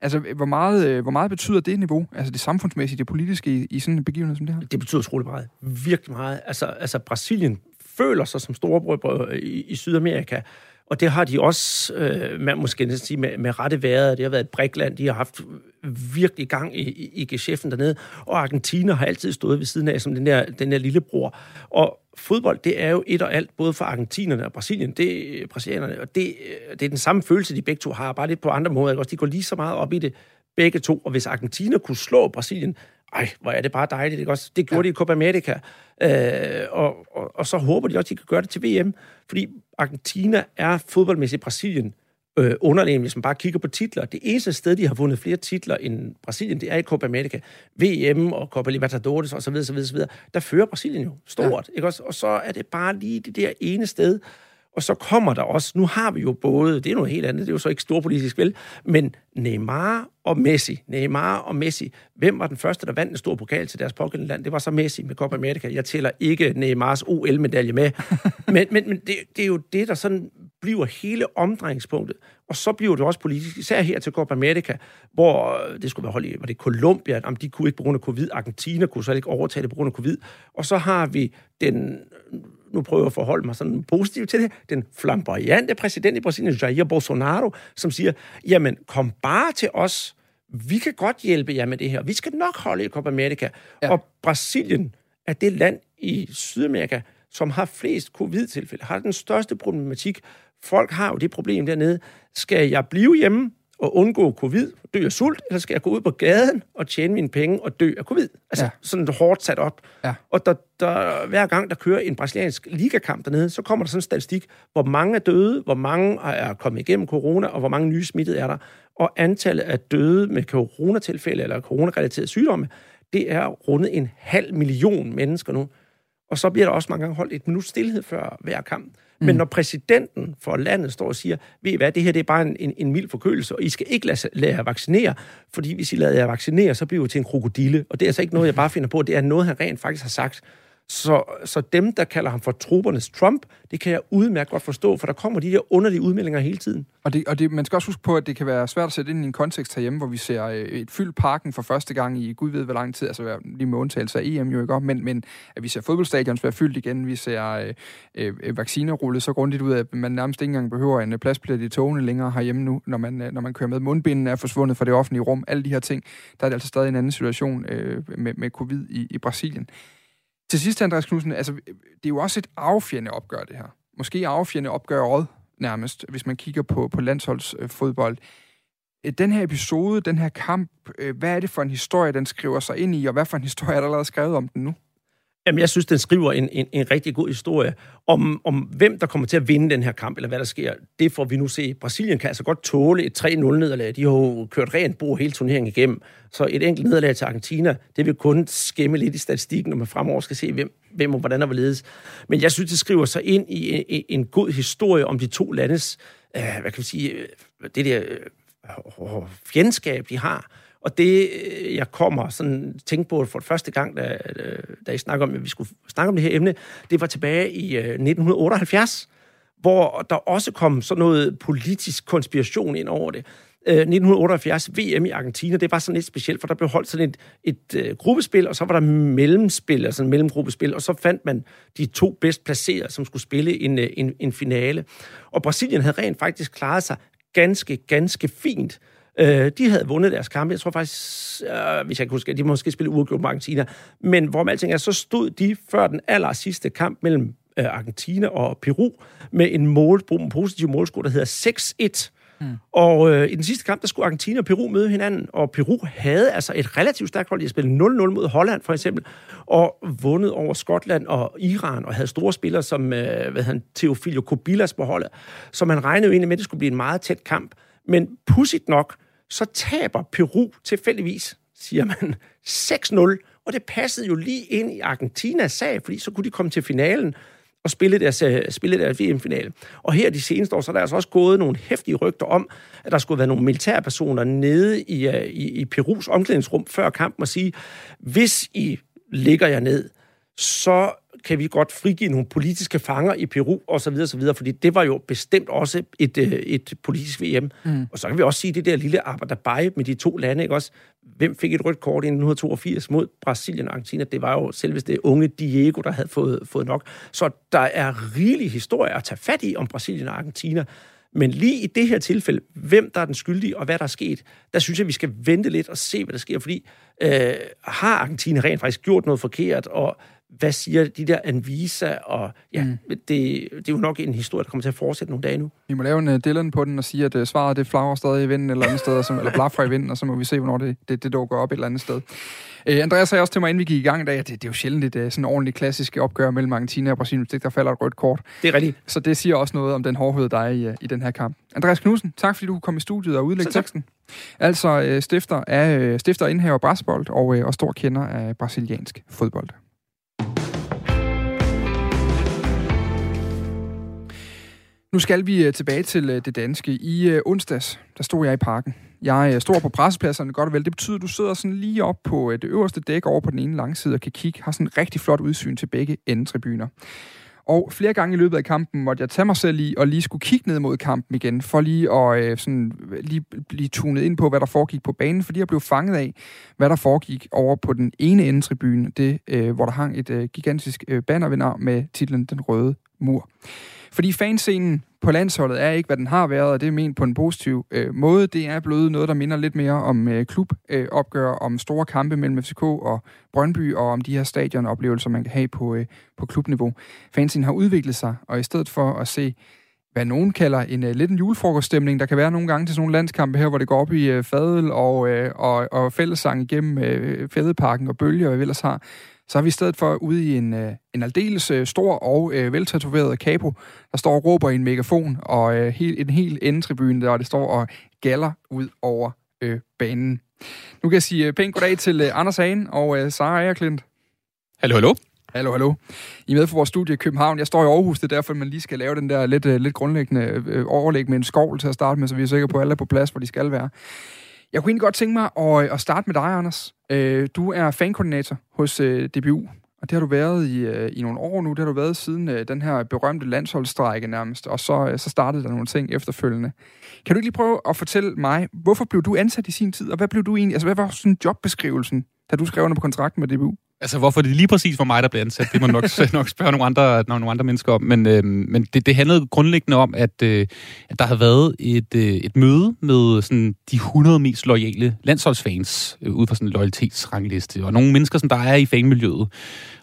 Altså, hvor meget, øh, hvor meget betyder det niveau, altså det samfundsmæssige, det politiske i, i sådan en begivenhed som det her? Det betyder utrolig meget. Virkelig meget. Altså, altså Brasilien føler sig som storebror øh, i, i Sydamerika, og det har de også, øh, man måske sige, med, med rette været. Det har været et brikland, De har haft virkelig gang i, i, i geschæften dernede. Og Argentina har altid stået ved siden af som den der, den der lillebror. Og fodbold, det er jo et og alt, både for argentinerne og Brasilien, det, brasilianerne, og det, det er den samme følelse, de begge to har, bare lidt på andre måder. Ikke? Også de går lige så meget op i det, begge to. Og hvis Argentina kunne slå Brasilien, ej, hvor er det bare dejligt, ikke også? Det gjorde ja. de i Copa America. Øh, og, og, og så håber de også, at de kan gøre det til VM, fordi Argentina er fodboldmæssigt Brasilien øh, underlegen, hvis man bare kigger på titler. Det eneste sted, de har vundet flere titler end Brasilien, det er i Copa America. VM og Copa Libertadores osv. så videre. Der fører Brasilien jo stort, ja. ikke også? Og så er det bare lige det der ene sted, og så kommer der også, nu har vi jo både, det er noget helt andet, det er jo så ikke storpolitisk vel, men Neymar og Messi. Neymar og Messi. Hvem var den første, der vandt en stor pokal til deres pågældende land? Det var så Messi med Copa America. Jeg tæller ikke Neymars OL-medalje med. *laughs* men men, men det, det er jo det, der sådan bliver hele omdrejningspunktet. Og så bliver det også politisk, især her til Copa America, hvor det skulle være holdt i, var det Colombia, om de kunne ikke på grund af covid, Argentina kunne så ikke overtage det på grund af covid. Og så har vi den nu prøver jeg at forholde mig sådan positivt til det, den flamboyante præsident i Brasilien, Jair Bolsonaro, som siger, jamen kom bare til os, vi kan godt hjælpe jer med det her, vi skal nok holde i Copa America. Ja. Og Brasilien er det land i Sydamerika, som har flest covid-tilfælde, har den største problematik. Folk har jo det problem dernede. Skal jeg blive hjemme, at undgå covid, dø af sult, eller skal jeg gå ud på gaden og tjene mine penge og dø af covid? Altså ja. sådan hårdt sat op. Ja. Og der, der, hver gang der kører en brasiliansk ligakamp dernede, så kommer der sådan en statistik, hvor mange er døde, hvor mange er kommet igennem corona, og hvor mange nye smittede er der. Og antallet af døde med coronatilfælde eller coronarelaterede sygdomme, det er rundet en halv million mennesker nu. Og så bliver der også mange gange holdt et minut stillhed før hver kamp. Men mm. når præsidenten for landet står og siger, ved I hvad, det her det er bare en, en, en mild forkølelse, og I skal ikke lade, lade jer vaccinere, fordi hvis I lader jer vaccinere, så bliver I til en krokodille. Og det er altså ikke noget, jeg bare finder på, det er noget, han rent faktisk har sagt. Så, så dem, der kalder ham for truppernes Trump, det kan jeg udmærket godt forstå, for der kommer de der underlige udmeldinger hele tiden. Og, det, og det, man skal også huske på, at det kan være svært at sætte ind i en kontekst herhjemme, hvor vi ser øh, et fyldt parken for første gang i gud ved hvor lang tid, altså lige med undtagelse af EM jo ikke, men, men at vi ser fodboldstadions være fyldt igen, vi ser øh, øh, øh vacciner rullet så grundigt ud, at man nærmest ikke engang behøver en øh, pladsbillet i togene længere herhjemme nu, når man, når man kører med. Mundbinden er forsvundet fra det offentlige rum, alle de her ting, der er det altså stadig en anden situation øh, med, med covid i, i Brasilien. Til sidst, Andreas Knudsen, altså, øh, det er jo også et affjende opgør, det her. Måske affjende opgøret nærmest, hvis man kigger på, på landsholdsfodbold. Øh, den her episode, den her kamp, øh, hvad er det for en historie, den skriver sig ind i, og hvad for en *laughs* historie er der allerede skrevet om den nu? Jamen, jeg synes, den skriver en, en, en rigtig god historie om, om, hvem der kommer til at vinde den her kamp, eller hvad der sker. Det får vi nu se. Brasilien kan altså godt tåle et 3-0-nederlag. De har jo kørt rent bord hele turneringen igennem. Så et enkelt nederlag til Argentina, det vil kun skæmme lidt i statistikken, når man fremover skal se, hvem, hvem og hvordan der vil ledes. Men jeg synes, det skriver sig ind i en, en god historie om de to landes, øh, hvad kan vi sige, øh, det der øh, øh, øh, fjendskab, de har og det, øh, jeg kommer sådan tænke på for første gang, da, øh, da I snakker om, at vi skulle snakke om det her emne, det var tilbage i øh, 1978, hvor der også kom sådan noget politisk konspiration ind over det. 1978 VM i Argentina, det var sådan lidt specielt, for der blev holdt sådan et, et uh, gruppespil, og så var der mellemspil, altså en mellemgruppespil, og så fandt man de to bedst placerede, som skulle spille en, en, en finale. Og Brasilien havde rent faktisk klaret sig ganske, ganske fint. Øh, de havde vundet deres kampe. Jeg tror faktisk, øh, hvis jeg kan huske, de måske spille uafgjort med Argentina. Men hvor alting er, så stod de før den aller sidste kamp mellem øh, Argentina og Peru med en, mål, en positiv målscore, der hedder 6-1. Mm. Og øh, i den sidste kamp, der skulle Argentina og Peru møde hinanden, og Peru havde altså et relativt stærkt hold. De spillet 0-0 mod Holland, for eksempel, og vundet over Skotland og Iran, og havde store spillere som øh, hvad han, Teofilio Kobilas på holdet. Så man regnede jo egentlig med, at det skulle blive en meget tæt kamp. Men pudsigt nok, så taber Peru tilfældigvis, siger man, *laughs* 6-0. Og det passede jo lige ind i Argentinas sag, fordi så kunne de komme til finalen og spille deres, øh, spille deres VM-finale. Og her de seneste år, så er der altså også gået nogle hæftige rygter om, at der skulle være nogle militærpersoner nede i, øh, i, i Perus omklædningsrum før kampen og sige, hvis I ligger jer ned, så kan vi godt frigive nogle politiske fanger i Peru og så videre, så videre, fordi det var jo bestemt også et, øh, et politisk VM. Mm. Og så kan vi også sige, det der lille arbejderbej med de to lande, ikke også? Hvem fik et rødt kort i 1982 mod Brasilien og Argentina? Det var jo selvest det unge Diego, der havde fået, fået nok. Så der er rigelig historie at tage fat i om Brasilien og Argentina. Men lige i det her tilfælde, hvem der er den skyldige, og hvad der er sket, der synes jeg, vi skal vente lidt og se, hvad der sker, fordi øh, har Argentina rent faktisk gjort noget forkert, og hvad siger de der Anvisa, og ja, mm. det, det er jo nok en historie, der kommer til at fortsætte nogle dage nu. Vi må lave en uh, Dylan på den og sige, at uh, svaret det flagrer stadig i vinden eller andet sted, som, eller blaffer i vinden, og så må vi se, hvornår det, det, det dukker op et eller andet sted. Uh, Andreas sagde også til mig, inden vi gik i gang at det, det er jo sjældent et uh, sådan ordentligt klassisk opgør mellem Argentina og Brasilien, hvis der falder et rødt kort. Det er rigtigt. Så det siger også noget om den hårdhed, der er i, uh, i den her kamp. Andreas Knudsen, tak fordi du kom i studiet og udlægge teksten. Altså uh, stifter, af, uh, stifter indhaver Brasbold og, uh, og stor kender af brasiliansk fodbold. Nu skal vi øh, tilbage til øh, det danske. I øh, onsdags, der stod jeg i parken. Jeg står på pressepladserne godt og vel. Det betyder, at du sidder sådan lige op på det øverste dæk over på den ene langside og kan kigge. Har sådan en rigtig flot udsyn til begge endetribuner. Og flere gange i løbet af kampen måtte jeg tage mig selv i og lige skulle kigge ned mod kampen igen, for lige at øh, sådan, lige blive tunet ind på, hvad der foregik på banen, fordi jeg blev fanget af, hvad der foregik over på den ene endetribune, det, øh, hvor der hang et øh, gigantisk øh, banner med titlen Den Røde Mur. Fordi fanscenen på landsholdet er ikke, hvad den har været, og det er ment på en positiv øh, måde. Det er blevet noget, der minder lidt mere om øh, klubopgør, øh, om store kampe mellem FCK og Brøndby, og om de her stadionoplevelser, man kan have på, øh, på klubniveau. Fanscenen har udviklet sig, og i stedet for at se hvad nogen kalder en uh, lidt en julefrokoststemning. Der kan være nogle gange til sådan nogle landskampe her, hvor det går op i uh, fadel og, uh, og, og fællesang igennem uh, fædeparken og bølger, hvad vi ellers har så er vi i stedet for ude i en, øh, en aldeles øh, stor og øh, veltatoveret capo, der står og råber i en megafon, og øh, helt, en hel endetribune, der det står og galler ud over øh, banen. Nu kan jeg sige øh, pænt goddag til øh, Anders Hagen og øh, Sara Agerklint. Hallo, hallo. Hallo, hallo. I er med for vores studie i København. Jeg står i Aarhus, det er derfor, man lige skal lave den der lidt, øh, lidt grundlæggende øh, overlæg med en skovl til at starte med, så vi er sikre på, at alle er på plads, hvor de skal være. Jeg kunne egentlig godt tænke mig at, øh, at starte med dig, Anders. Øh, du er fankoordinator hos øh, DBU, og det har du været i, øh, i nogle år nu. Det har du været siden øh, den her berømte landsholdsstrække nærmest, og så, øh, så startede der nogle ting efterfølgende. Kan du ikke lige prøve at fortælle mig, hvorfor blev du ansat i sin tid, og hvad blev du egentlig, altså hvad var sådan jobbeskrivelsen, da du skrev under på kontrakten med DBU? Altså, hvorfor det lige præcis var mig, der blev ansat, det må nok, *laughs* nok spørge nogle andre, nogle andre mennesker om. Men, øh, men det, det handlede grundlæggende om, at, øh, at der havde været et, øh, et møde med sådan, de 100 mest loyale landsholdsfans øh, ud fra sådan en loyalitetsrangliste. Og nogle mennesker, som der er i fanmiljøet,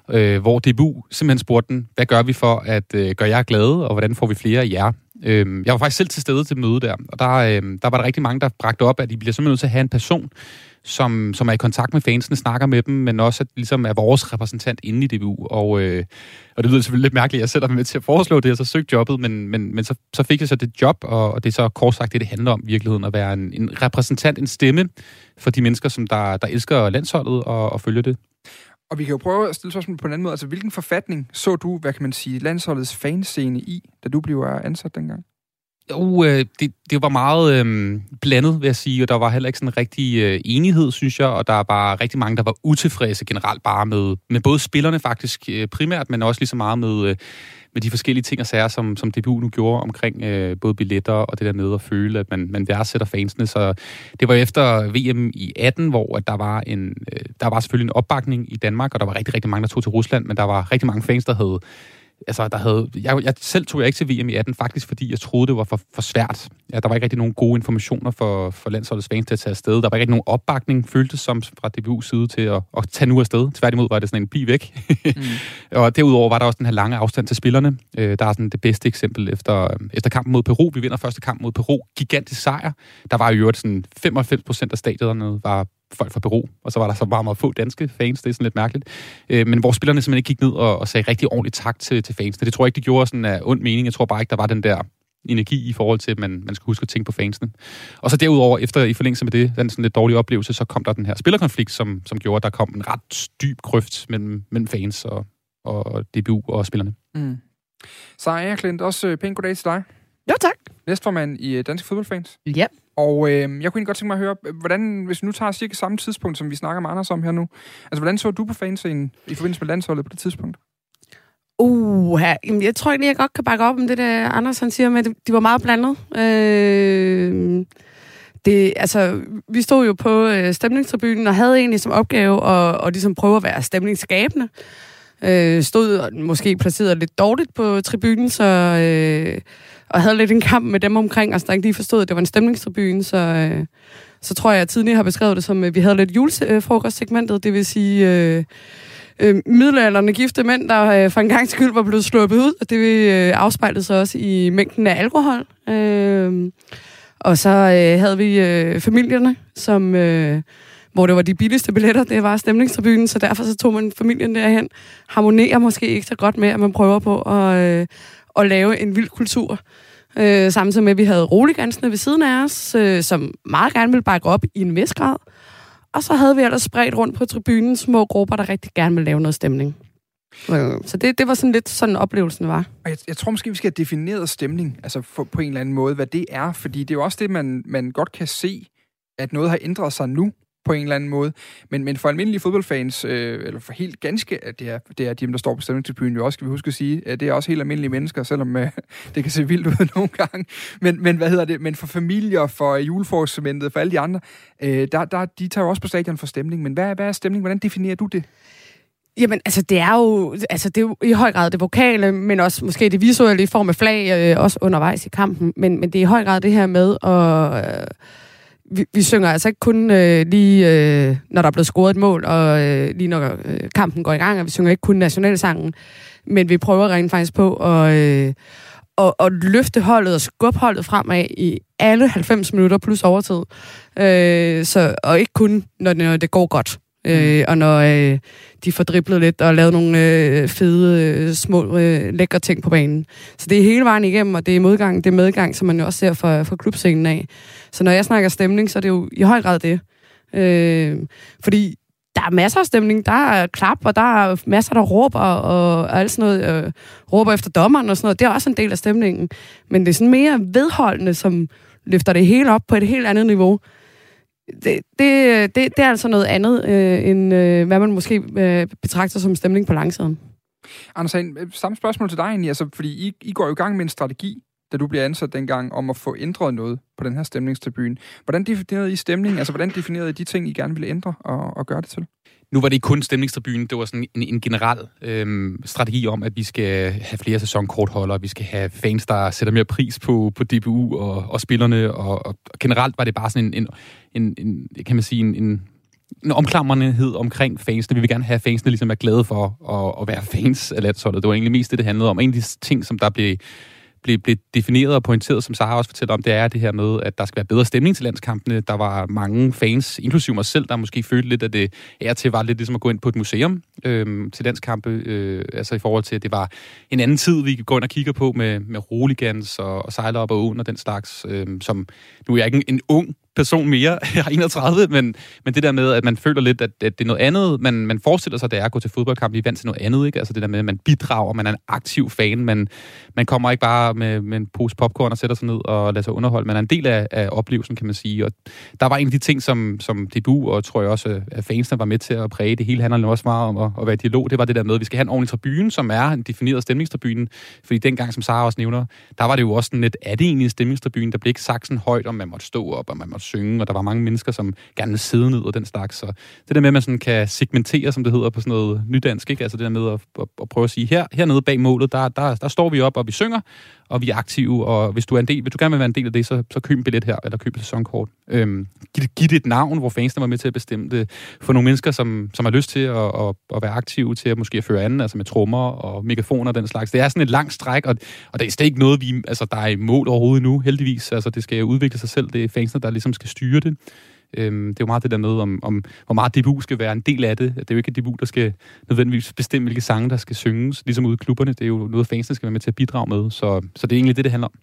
øh, hvor DBU simpelthen spurgte den, hvad gør vi for at øh, gøre jer glade, og hvordan får vi flere af jer? Øh, jeg var faktisk selv til stede til møde der, og der, øh, der var der rigtig mange, der bragte op, at de bliver simpelthen nødt til at have en person, som, som er i kontakt med fansene, snakker med dem, men også at, ligesom er vores repræsentant inde i DBU. Og, øh, og det lyder selvfølgelig lidt mærkeligt, at jeg selv er med til at foreslå det, og så søgte jobbet, men, men, men så, så fik jeg så det job, og, og det er så kort sagt det, det handler om i virkeligheden, at være en, en repræsentant, en stemme for de mennesker, som der, der elsker landsholdet og, og følger det. Og vi kan jo prøve at stille spørgsmål på en anden måde. Altså, hvilken forfatning så du, hvad kan man sige, landsholdets fanscene i, da du blev ansat dengang? Jo, øh, det, det var meget øh, blandet, vil jeg sige, og der var heller ikke sådan en rigtig øh, enighed, synes jeg, og der var bare rigtig mange, der var utilfredse generelt bare med, med både spillerne faktisk øh, primært, men også lige så meget med, øh, med de forskellige ting og sager, som, som DBU nu gjorde omkring øh, både billetter og det der med at føle, at man, man værdsætter fansene. Så det var efter VM i 18, hvor at der var en øh, der var selvfølgelig en opbakning i Danmark, og der var rigtig, rigtig mange, der tog til Rusland, men der var rigtig mange fans, der havde altså, der havde, jeg, jeg selv tog jeg ikke til VM i 18, faktisk fordi jeg troede, det var for, for svært. Ja, der var ikke rigtig nogen gode informationer for, for landsholdets fans til at tage afsted. Der var ikke rigtig nogen opbakning, føltes som fra DBU's side til at, at tage nu afsted. Tværtimod var det sådan en bi væk. mm. *laughs* og derudover var der også den her lange afstand til spillerne. Øh, der er sådan det bedste eksempel efter, efter kampen mod Peru. Vi vinder første kamp mod Peru. Gigantisk sejr. Der var jo sådan 95 procent af stadionerne var folk fra Peru, og så var der så bare meget få danske fans, det er sådan lidt mærkeligt. Øh, men hvor spillerne simpelthen ikke gik ned og, og sagde rigtig ordentligt tak til, til fansene. Det tror jeg ikke, de gjorde sådan af ond mening. Jeg tror bare ikke, der var den der energi i forhold til, at man, man skulle huske at tænke på fansene. Og så derudover, efter i forlængelse med det, den sådan lidt dårlige oplevelse, så kom der den her spillerkonflikt, som, som gjorde, at der kom en ret dyb grøft mellem, mellem fans og, og DBU og spillerne. Mm. Så er Klint, også øh, pænt goddag til dig. Jo, tak. Næstformand i øh, Danske Fodboldfans. Ja. Og øh, jeg kunne egentlig godt tænke mig at høre, hvordan, hvis vi nu tager cirka samme tidspunkt, som vi snakker med Anders om her nu, altså hvordan så du på fanscenen i forbindelse med landsholdet på det tidspunkt? Uh, jeg tror egentlig, jeg godt kan bakke op om det, der Anders han siger med, at de var meget blandet. Øh, det, altså, vi stod jo på øh, stemningstribunen og havde egentlig som opgave at, at ligesom prøve at være stemningsskabende. Øh, stod måske placeret lidt dårligt på tribunen, så... Øh, og havde lidt en kamp med dem omkring os, der ikke lige forstod, at det var en stemningstribune, så, øh, så tror jeg, at jeg tidligere har beskrevet det som, at vi havde lidt julefrokostsegmentet, det vil sige, øh, øh, middelalderne gifte mænd, der øh, for en gang skyld var blevet sluppet ud, og det øh, afspejlede sig også i mængden af alkohol. Øh, og så øh, havde vi øh, familierne, som, øh, hvor det var de billigste billetter, det var stemningstribunen, så derfor så tog man familien derhen. Harmonerer måske ikke så godt med, at man prøver på at, øh, at lave en vild kultur. Øh, samtidig med, at vi havde roligansene ved siden af os, øh, som meget gerne ville bakke op i en vis grad. Og så havde vi ellers spredt rundt på tribunen små grupper, der rigtig gerne ville lave noget stemning. Øh, så det, det var sådan lidt sådan oplevelsen var. Og jeg, jeg tror måske, vi skal have defineret stemning, altså for, på en eller anden måde, hvad det er, fordi det er jo også det, man, man godt kan se, at noget har ændret sig nu på en eller anden måde. Men, men for almindelige fodboldfans, øh, eller for helt ganske, at det er, det er dem, der står på stemningstribunen, jo også skal vi huske at sige, at det er også helt almindelige mennesker, selvom øh, *laughs* det kan se vildt ud nogle gange. Men, men hvad hedder det? Men for familier, for juleforscementet, for alle de andre, øh, der, der, de tager jo også på stadion for stemning. Men hvad, hvad er stemning? Hvordan definerer du det? Jamen, altså, det er jo, altså, det er jo i høj grad det vokale, men også måske det visuelle i form af flag, øh, også undervejs i kampen. Men, men det er i høj grad det her med at... Øh, vi, vi synger altså ikke kun øh, lige, øh, når der er blevet scoret et mål, og øh, lige når øh, kampen går i gang, og vi synger ikke kun nationalsangen, men vi prøver rent faktisk på at, øh, at, at løfte holdet og skubbe holdet fremad i alle 90 minutter plus overtid. Øh, så, og ikke kun, når det, når det går godt. Øh, og når øh, de får driblet lidt og lavet nogle øh, fede, øh, små, øh, lækre ting på banen. Så det er hele vejen igennem, og det er modgang, det er medgang, som man jo også ser fra, fra klubscenen af. Så når jeg snakker stemning, så er det jo i høj grad det. Øh, fordi der er masser af stemning. Der er klap, og der er masser, der råber, og, og alt sådan noget, øh, råber efter dommeren og sådan noget. Det er også en del af stemningen. Men det er sådan mere vedholdende, som løfter det hele op på et helt andet niveau det, det, det, det er altså noget andet, øh, end øh, hvad man måske øh, betragter som stemning på langsiden. Anders Hagen, øh, samme spørgsmål til dig egentlig, altså, fordi I, I går jo i gang med en strategi, da du bliver ansat dengang, om at få ændret noget på den her stemningstribune. Hvordan definerede I stemning? Altså, hvordan definerede I de ting, I gerne ville ændre og, og gøre det til? Nu var det ikke kun stemningstribunen, det var sådan en, en generel øhm, strategi om, at vi skal have flere sæsonkortholdere, vi skal have fans, der sætter mere pris på, på DBU og, og spillerne, og, og generelt var det bare sådan en, en, en, en kan man sige, en, en en omklamrenhed omkring fansene. Vi vil gerne have, at fansene ligesom er glade for at, at være fans af landsholdet. Det var egentlig mest det, det handlede om. En af de ting, som der blev blev, blev defineret og pointeret, som Sara også fortæller om, det er det her med, at der skal være bedre stemning til landskampene. Der var mange fans, inklusive mig selv, der måske følte lidt, at det er til var lidt ligesom at gå ind på et museum øh, til landskampe. Øh, altså i forhold til, at det var en anden tid, vi går ind og kigger på med, med roligans og, og sejler op og åen og den slags, øh, som nu er jeg ikke en, en ung person mere. *laughs* Jeg er 31, men, men det der med, at man føler lidt, at, at det er noget andet, man, man forestiller sig, det er at gå til fodboldkamp, vi er vant til noget andet, ikke? Altså det der med, at man bidrager, man er en aktiv fan, man, man kommer ikke bare med, med en pose popcorn og sætter sig ned og lader sig underholde, man er en del af, af oplevelsen, kan man sige. Og der var en af de ting, som, som DBU og tror jeg også, øh, at fansene var med til at præge. Det hele handler også meget om at, at være i dialog. Det var det der med, at vi skal have en ordentlig tribune, som er en defineret stemningstribune. Fordi dengang, som Sara også nævner, der var det jo også sådan lidt, er det egentlig en stemningstribune? Der blev ikke sagt sådan højt, om man måtte stå op, og man måtte synge, og der var mange mennesker, som gerne ville sidde ned og den slags. Så det der med, at man sådan kan segmentere, som det hedder på sådan noget nydansk, ikke? altså det der med at, at, at prøve at sige, her, hernede bag målet, der, der, der står vi op, og vi synger, og vi er aktive, og hvis du, er en del, hvis du gerne vil være en del af det, så, så køb en billet her, eller køb et sæsonkort. Øhm, giv, giv det et navn, hvor fansene var med til at bestemme det. For nogle mennesker, som, som har lyst til at, at, at være aktive, til at måske at føre anden, altså med trommer og megafoner og den slags. Det er sådan et langt stræk, og, og det er ikke noget, vi, altså, der er i mål overhovedet nu, heldigvis. Altså, det skal jo udvikle sig selv. Det er fansene, der ligesom skal styre det. Øhm, det er jo meget det der med, om, om hvor meget DBU skal være en del af det. Det er jo ikke DBU, der skal nødvendigvis bestemme, hvilke sange, der skal synges, ligesom ude i klubberne. Det er jo noget, fansene skal være med til at bidrage med. Så, så det er egentlig det, det handler om.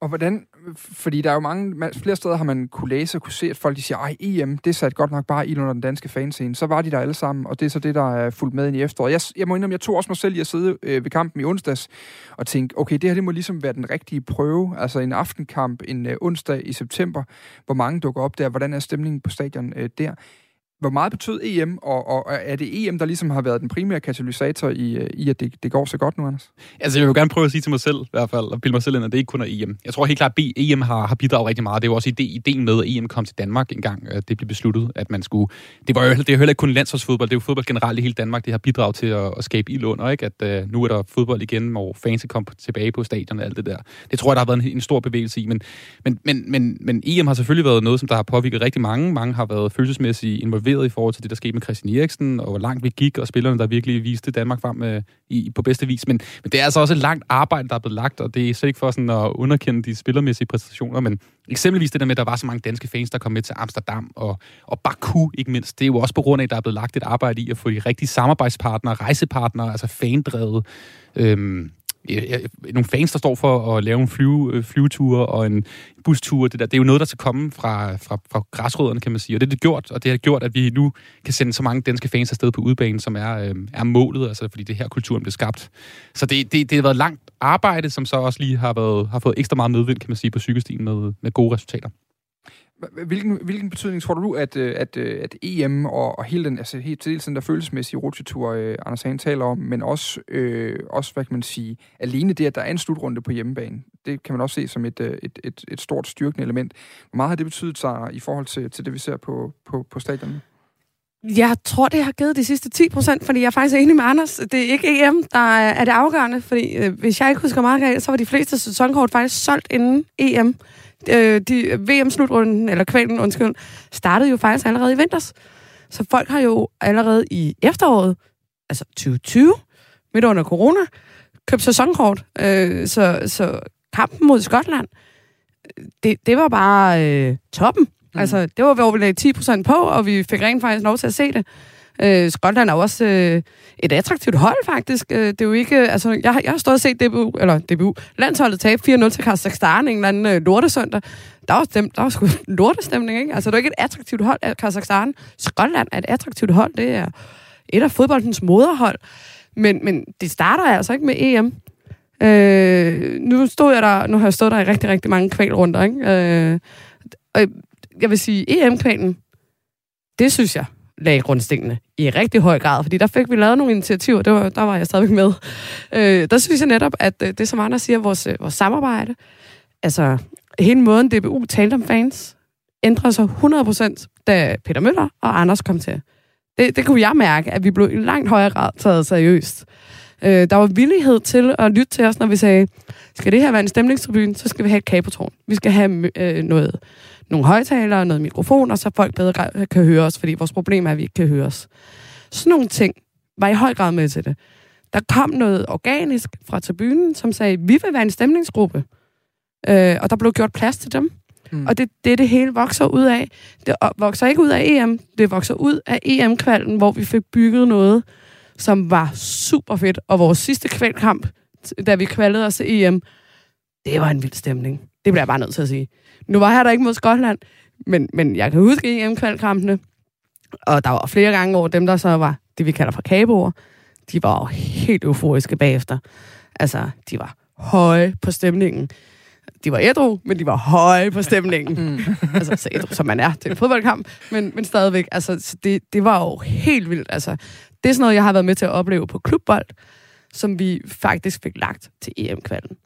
Og hvordan, fordi der er jo mange, flere steder har man kunne læse og kunne se, at folk de siger, ej, EM, det satte godt nok bare i under den danske fanscene. Så var de der alle sammen, og det er så det, der er fulgt med ind i efteråret. Jeg, jeg må indrømme, jeg tog også mig selv i at sidde øh, ved kampen i onsdags og tænke, okay, det her det må ligesom være den rigtige prøve. Altså en aftenkamp en øh, onsdag i september, hvor mange dukker op der. Hvordan er stemningen på stadion øh, der? Hvor meget betød EM, og, og er det EM, der ligesom har været den primære katalysator i, øh, i at det, det går så godt nu, Anders? Altså, jeg vil gerne prøve at sige til mig selv, i hvert fald, og bilde mig selv ind, at det ikke kun er EM. Jeg tror helt klart, at EM har, har bidraget rigtig meget. Det var også ide, ideen med, at EM kom til Danmark engang. Det blev besluttet, at man skulle... Det, var jo, det er jo heller ikke kun landsholdsfodbold, det er jo fodbold generelt i hele Danmark. Det har bidraget til at, at skabe ild under, ikke? At uh, nu er der fodbold igen, hvor fans kommer tilbage på stadion og alt det der. Det tror jeg, der har været en, en stor bevægelse i. Men, men, men, men, men EM har selvfølgelig været noget, som der har påvirket rigtig mange. Mange har været følelsesmæssigt involveret involveret i forhold til det, der skete med Christian Eriksen, og hvor langt vi gik, og spillerne, der virkelig viste Danmark frem øh, i, på bedste vis. Men, men det er altså også et langt arbejde, der er blevet lagt, og det er slet ikke for sådan at underkende de spillermæssige præstationer, men eksempelvis det der med, at der var så mange danske fans, der kom med til Amsterdam, og, og Baku ikke mindst, det er jo også på grund af, at der er blevet lagt et arbejde i at få de rigtige samarbejdspartnere, rejsepartnere, altså fandrevet, øhm, nogle fans, der står for at lave en flyve, øh, flyveture flyvetur og en bustur. Det, der, det er jo noget, der skal komme fra, fra, fra græsrødderne, kan man sige. Og det er det gjort, og det har gjort, at vi nu kan sende så mange danske fans afsted på udbanen, som er, øh, er målet, altså fordi det her kulturen blev skabt. Så det, det, det har været langt arbejde, som så også lige har, været, har fået ekstra meget medvind, kan man sige, på cykelstien med, med gode resultater. Hvilken, hvilken betydning tror du, at, øh, at, øh, at EM og, og hele den, altså helt til den der følelsesmæssige rutsjetur, øh, Anders Hagen taler om, men også, øh, også, hvad kan man sige, alene det, at der er en slutrunde på hjemmebane, det kan man også se som et, øh, et, et, et stort styrkende element. Hvor meget har det betydet sig i forhold til, til det, vi ser på, på, på stadionet? Jeg tror, det har givet de sidste 10 procent, fordi jeg er faktisk enig med Anders. Det er ikke EM, der er det afgørende, fordi øh, hvis jeg ikke husker meget galt, så var de fleste sæsonkort faktisk solgt inden EM øh, de, VM-slutrunden, eller kvalen, undskyld, startede jo faktisk allerede i vinters. Så folk har jo allerede i efteråret, altså 2020, midt under corona, købt sæsonkort. Øh, så, så kampen mod Skotland, det, det var bare øh, toppen. Mm. Altså, det var, hvor vi lagde 10% på, og vi fik rent faktisk lov til at se det. Øh, Skotland er også øh, et attraktivt hold, faktisk. Øh, det er jo ikke... Øh, altså, jeg, jeg har stået og set DBU, eller DBU, landsholdet tabe 4-0 til Kazakhstan en eller anden øh, lortesøndag. Der var, stem, der var sgu *laughs* lortestemning, ikke? Altså, det er ikke et attraktivt hold af Kazakhstan. Skotland er et attraktivt hold. Det er et af fodboldens moderhold. Men, men det starter altså ikke med EM. Øh, nu stod jeg der, nu har jeg stået der i rigtig, rigtig mange kvalrunder, ikke? Øh, og jeg vil sige, EM-kvalen, det synes jeg lagde grundstenene i rigtig høj grad, fordi der fik vi lavet nogle initiativer, det var, der var jeg stadigvæk med. Øh, der synes jeg netop, at øh, det, som andre siger, vores, øh, vores samarbejde, altså hele måden DBU talte om fans, ændrede sig 100%, da Peter Møller og Anders kom til. Det, det kunne jeg mærke, at vi blev i langt højere grad taget seriøst. Øh, der var villighed til at lytte til os, når vi sagde, skal det her være en stemningstribune, så skal vi have et kabeltårn. Vi skal have øh, noget nogle højtalere og noget mikrofon, og så folk bedre kan høre os, fordi vores problem er, at vi ikke kan høre os. Sådan nogle ting var i høj grad med til det. Der kom noget organisk fra tribunen, som sagde, vi vil være en stemningsgruppe. Øh, og der blev gjort plads til dem. Mm. Og det, det det hele vokser ud af. Det vokser ikke ud af EM, det vokser ud af EM-kvalden, hvor vi fik bygget noget, som var super fedt. Og vores sidste kvalkamp, da vi kvalede os til EM, det var en vild stemning. Det bliver jeg bare nødt til at sige. Nu var jeg der ikke mod Skotland, men, men jeg kan huske EM-kvalkampene, og der var flere gange over dem, der så var det, vi kalder for kaboer, de var jo helt euforiske bagefter. Altså, de var høje på stemningen. De var ædru, men de var høje på stemningen. *laughs* Mm. altså, så ædru, som man er til en fodboldkamp, men, men stadigvæk. Altså, det, det var jo helt vildt. Altså, det er sådan noget, jeg har været med til at opleve på klubbold, som vi faktisk fik lagt til EM-kvalden.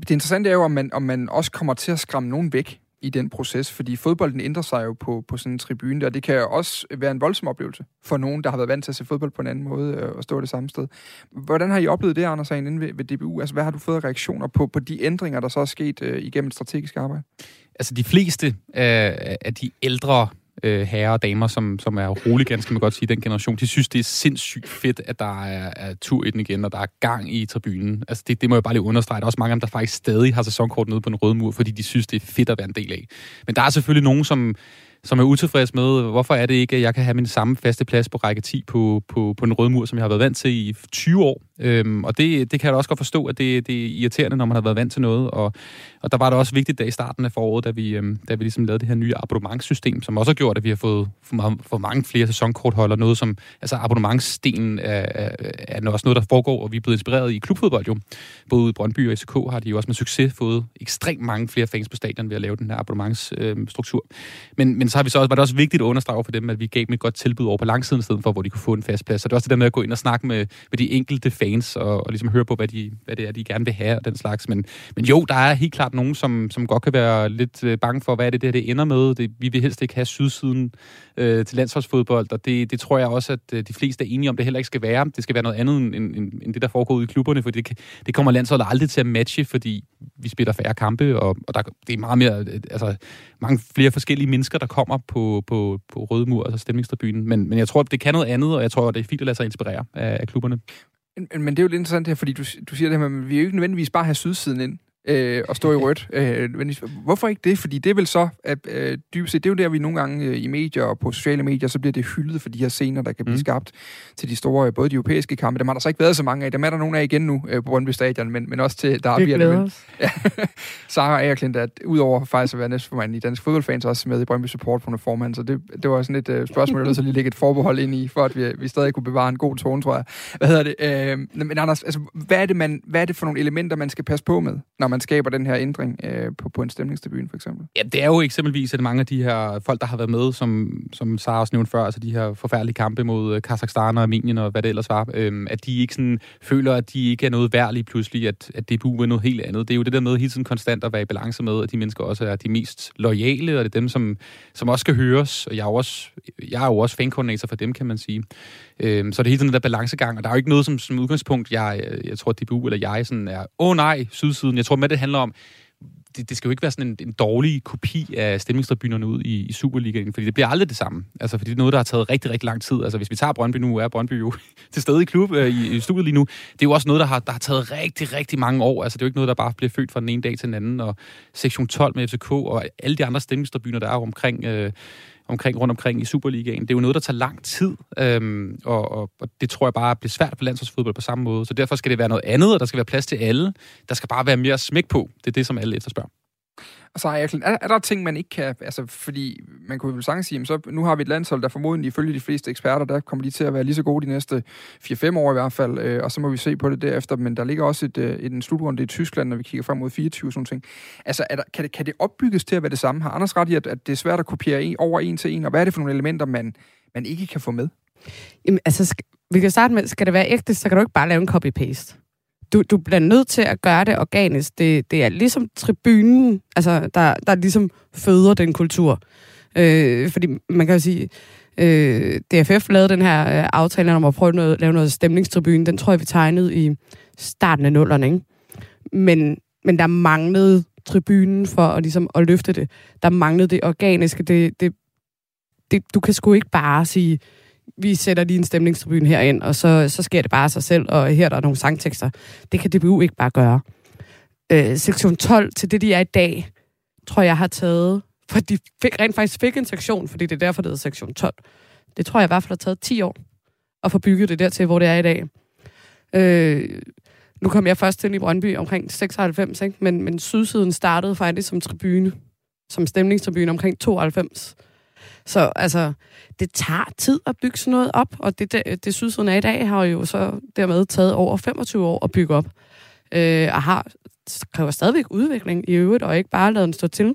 Det interessante er jo, om man, om man også kommer til at skræmme nogen væk i den proces, fordi fodbolden ændrer sig jo på, på sådan en tribune der. Det kan jo også være en voldsom oplevelse for nogen, der har været vant til at se fodbold på en anden måde øh, og stå det samme sted. Hvordan har I oplevet det, Anders, inde ved, ved DBU? Altså, hvad har du fået reaktioner på, på de ændringer, der så er sket øh, igennem strategisk arbejde? Altså, de fleste øh, af de ældre øh, herrer og damer, som, som er rolig ganske, man godt sige, den generation, de synes, det er sindssygt fedt, at der er, er tur i den igen, og der er gang i tribunen. Altså, det, det må jeg bare lige understrege. Der er også mange af dem, der faktisk stadig har sæsonkort nede på den røde mur, fordi de synes, det er fedt at være en del af. Men der er selvfølgelig nogen, som som er utilfreds med, hvorfor er det ikke, at jeg kan have min samme faste plads på række 10 på, på, på den røde mur, som jeg har været vant til i 20 år. Øhm, og det, det kan jeg da også godt forstå, at det, det er irriterende, når man har været vant til noget. Og, og der var det også vigtigt, da i starten af foråret, da vi, øhm, da vi ligesom lavede det her nye abonnementssystem, som også har gjort, at vi har fået for, for mange flere sæsonkortholder. Noget som, altså abonnementsstenen er, er, er også noget, der foregår, og vi er blevet inspireret i klubfodbold jo. Både i Brøndby og SK har de jo også med succes fået ekstremt mange flere fans på stadion ved at lave den her abonnementsstruktur. Men, men så har vi så også, var det også vigtigt at understrege for dem, at vi gav dem et godt tilbud over på langsiden, i stedet for, hvor de kunne få en fast plads. Så det er også det der med at gå ind og snakke med, med de enkelte fans, og, og ligesom høre på, hvad, de, hvad det er, de gerne vil have, og den slags. Men, men jo, der er helt klart nogen, som, som godt kan være lidt øh, bange for, hvad er det, det, det ender med. Det, vi vil helst ikke have sydsiden øh, til landsholdsfodbold, og det, det tror jeg også, at øh, de fleste er enige om, det heller ikke skal være. Det skal være noget andet end, end, end det, der foregår ude i klubberne, for det, det kommer landsholdet aldrig til at matche, fordi vi spiller færre kampe, og, og der, det er meget mere, øh, altså mange flere forskellige mennesker, der kommer kommer på, på, på Røde Mur, altså stemningstribunen. Men, men jeg tror, det kan noget andet, og jeg tror, det er fint at lade sig inspirere af, af klubberne. Men, men det er jo lidt interessant her, fordi du, du siger det her med, at vi er jo ikke nødvendigvis bare have sydsiden ind øh, og stå i *laughs* rødt. Øh, men hvorfor ikke det? Fordi det er vel så, at øh, dybest set, det er jo der, vi nogle gange øh, i medier og på sociale medier, så bliver det hyldet for de her scener, der kan blive mm. skabt til de store, både de europæiske kampe. Dem har der så ikke været så mange af. Dem er der nogle af igen nu øh, på Brøndby Stadion, men, men også til der Vi glæder os. Ja. *laughs* Sarah Erklint, at udover faktisk at være næstformand i Dansk Fodboldfans, også med i Brøndby Support på formand, så det, det var sådan et øh, spørgsmål, der så lige lægge et forbehold ind i, for at vi, vi stadig kunne bevare en god tone, tror jeg. Hvad hedder det? Øh, men Anders, altså, hvad, er det, man, hvad er det for nogle elementer, man skal passe på med, når man skaber den her ændring øh, på, på en stemningstribune, for eksempel? Ja, det er jo eksempelvis, at mange af de her folk, der har været med, som, som Sara også nævnte før, altså de her forfærdelige kampe mod øh, Kazakhstan og Armenien og hvad det ellers var, øh, at de ikke sådan føler, at de ikke er noget værd lige pludselig, at, at DBU er noget helt andet. Det er jo det der med hele tiden konstant at være i balance med, at de mennesker også er de mest lojale, og det er dem, som, som også skal høres. Og jeg er jo også, jeg er jo også fankoordinator for dem, kan man sige. Øh, så det er hele tiden den der balancegang, og der er jo ikke noget som, som udgangspunkt, jeg, øh, jeg tror, at DBU eller jeg sådan er, åh oh, nej, sydsiden. Jeg tror med, det handler om, det, det skal jo ikke være sådan en, en dårlig kopi af stemningstribunerne ud i, i Superligaen, fordi det bliver aldrig det samme. Altså, fordi det er noget, der har taget rigtig, rigtig lang tid. Altså, hvis vi tager Brøndby nu, er Brøndby jo *laughs* til stede i klub øh, i, i studiet lige nu. Det er jo også noget, der har, der har taget rigtig, rigtig mange år. Altså, det er jo ikke noget, der bare bliver født fra den ene dag til den anden. Og sektion 12 med FCK og alle de andre stemningstribuner, der er omkring... Øh, omkring, rundt omkring i Superligaen. Det er jo noget, der tager lang tid, øhm, og, og, og det tror jeg bare bliver svært for landsholdsfodbold på samme måde. Så derfor skal det være noget andet, og der skal være plads til alle. Der skal bare være mere smæk på. Det er det, som alle efterspørger. Og så er, er, er der ting, man ikke kan... Altså, fordi man kunne jo sagtens sige, så nu har vi et landshold, der formodentlig ifølge de fleste eksperter, der kommer de til at være lige så gode de næste 4-5 år i hvert fald, øh, og så må vi se på det derefter. Men der ligger også et, øh, en slutrunde i Tyskland, når vi kigger frem mod 24 og sådan ting. Altså, er der, kan, det, kan det opbygges til at være det samme? Har Anders ret i, at, at det er svært at kopiere en, over en til en? Og hvad er det for nogle elementer, man, man ikke kan få med? Jamen, altså, vi kan starte med, skal det være ægte, så kan du ikke bare lave en copy-paste du, du bliver nødt til at gøre det organisk. Det, det er ligesom tribunen, altså, der, der ligesom føder den kultur. Øh, fordi man kan jo sige, øh, DFF lavede den her øh, aftale om at prøve noget, lave noget stemningstribune. Den tror jeg, vi tegnede i starten af nullerne, ikke? Men, men der manglede tribunen for at, ligesom, at løfte det. Der manglede det organiske. Det, det, det, du kan sgu ikke bare sige, vi sætter lige en stemningstribune herind, og så, så sker det bare af sig selv, og her er der nogle sangtekster. Det kan DBU ikke bare gøre. Øh, sektion 12 til det, de er i dag, tror jeg har taget, for de fik, rent faktisk fik en sektion, fordi det er derfor, det hedder sektion 12. Det tror jeg i hvert fald har taget 10 år at få bygget det dertil, hvor det er i dag. Øh, nu kom jeg først til i Brøndby omkring 96, ikke? Men, men sydsiden startede faktisk som tribune, som stemningstribune omkring 92. Så altså, det tager tid at bygge sådan noget op, og det, det, det sydsiden af i dag har jo så dermed taget over 25 år at bygge op, øh, og har kræver stadigvæk udvikling i øvrigt, og ikke bare lade den stå til.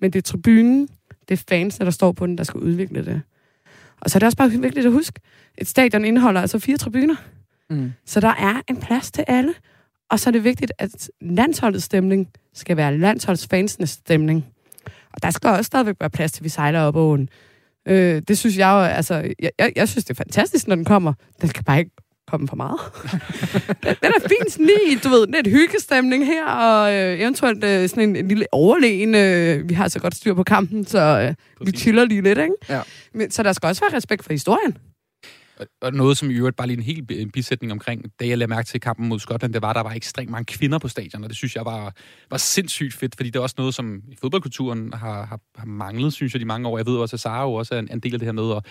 Men det er tribunen, det er fansene, der står på den, der skal udvikle det. Og så er det også bare vigtigt at huske, et stadion indeholder altså fire tribuner. Mm. Så der er en plads til alle. Og så er det vigtigt, at landsholdets stemning skal være landsholdsfansenes stemning. Der skal også stadigvæk være plads til, at vi sejler op åen. Øh, det synes jeg jo, altså, jeg, jeg, jeg synes, det er fantastisk, når den kommer. Den skal bare ikke komme for meget. *laughs* den, den er fint sådan lige, du ved, lidt hyggestemning her, og øh, eventuelt øh, sådan en, en lille overlegen. Øh, vi har så godt styr på kampen, så øh, vi chiller lige lidt, ikke? Ja. Men, så der skal også være respekt for historien. Og noget, som i øvrigt bare lige en helt bisætning omkring, da jeg lagde mærke til kampen mod Skotland, det var, at der var ekstremt mange kvinder på stadion, og det synes jeg var, var sindssygt fedt, fordi det er også noget, som i fodboldkulturen har, har, har manglet, synes jeg, de mange år. Jeg ved også, at Sara jo også er en, en del af det her med at,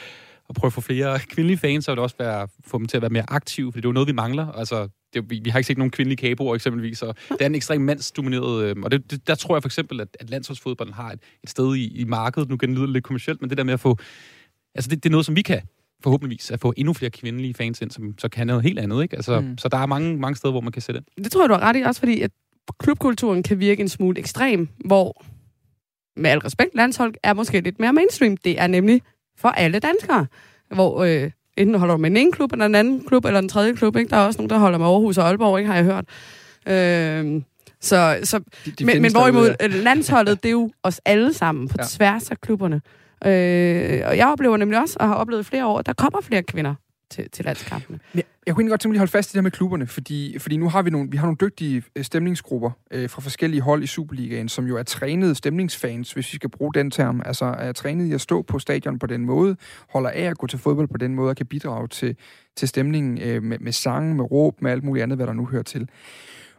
at prøve at få flere kvindelige fans, og det også være, få dem til at være mere aktive, fordi det er jo noget, vi mangler. Altså, det, vi, vi har ikke set nogen kvindelige kaboer eksempelvis, og det er en ekstremt mandsdomineret, øh, og det, det, der tror jeg for eksempel, at, at landsholdsfodbolden har et, et sted i, i markedet, nu kan det lyde lidt kommercielt, men det der med at få, altså det, det er noget, som vi kan forhåbentligvis at få endnu flere kvindelige fans ind, som så kan noget helt andet. Ikke? Altså, mm. Så der er mange, mange steder, hvor man kan sætte ind. Det tror jeg, du har ret i, også fordi at klubkulturen kan virke en smule ekstrem, hvor med al respekt, landshold er måske lidt mere mainstream. Det er nemlig for alle danskere, hvor øh, enten holder du med en ene klub, eller en anden klub, eller en tredje klub. Ikke? Der er også nogen, der holder med Aarhus og Aalborg, ikke, har jeg hørt. Øh, så, så, de, de men, men hvorimod ja. landsholdet, det er jo os alle sammen på ja. tværs af klubberne. Øh, og jeg oplever nemlig også, og har oplevet flere år, at der kommer flere kvinder til, til landskampene. Ja, Jeg kunne egentlig godt tænke mig at holde fast i det her med klubberne, fordi, fordi nu har vi nogle, vi har nogle dygtige øh, stemningsgrupper øh, fra forskellige hold i Superligaen, som jo er trænede stemningsfans, hvis vi skal bruge den term. Altså er trænet i at stå på stadion på den måde, holder af at gå til fodbold på den måde, og kan bidrage til, til stemningen øh, med, med sange, med råb, med alt muligt andet, hvad der nu hører til.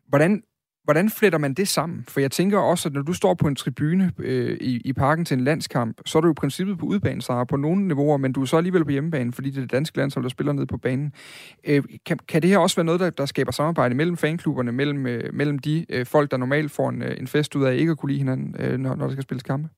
Hvordan, Hvordan fletter man det sammen? For jeg tænker også, at når du står på en tribune øh, i, i parken til en landskamp, så er du jo i princippet på udbanen, så på nogle niveauer, men du er så alligevel på hjemmebane, fordi det er det danske landshold, der spiller ned på banen. Øh, kan, kan det her også være noget, der, der skaber samarbejde mellem fanklubberne, mellem, øh, mellem de øh, folk, der normalt får en, øh, en fest ud af ikke at kunne lide hinanden, øh, når, når der skal spilles kampe?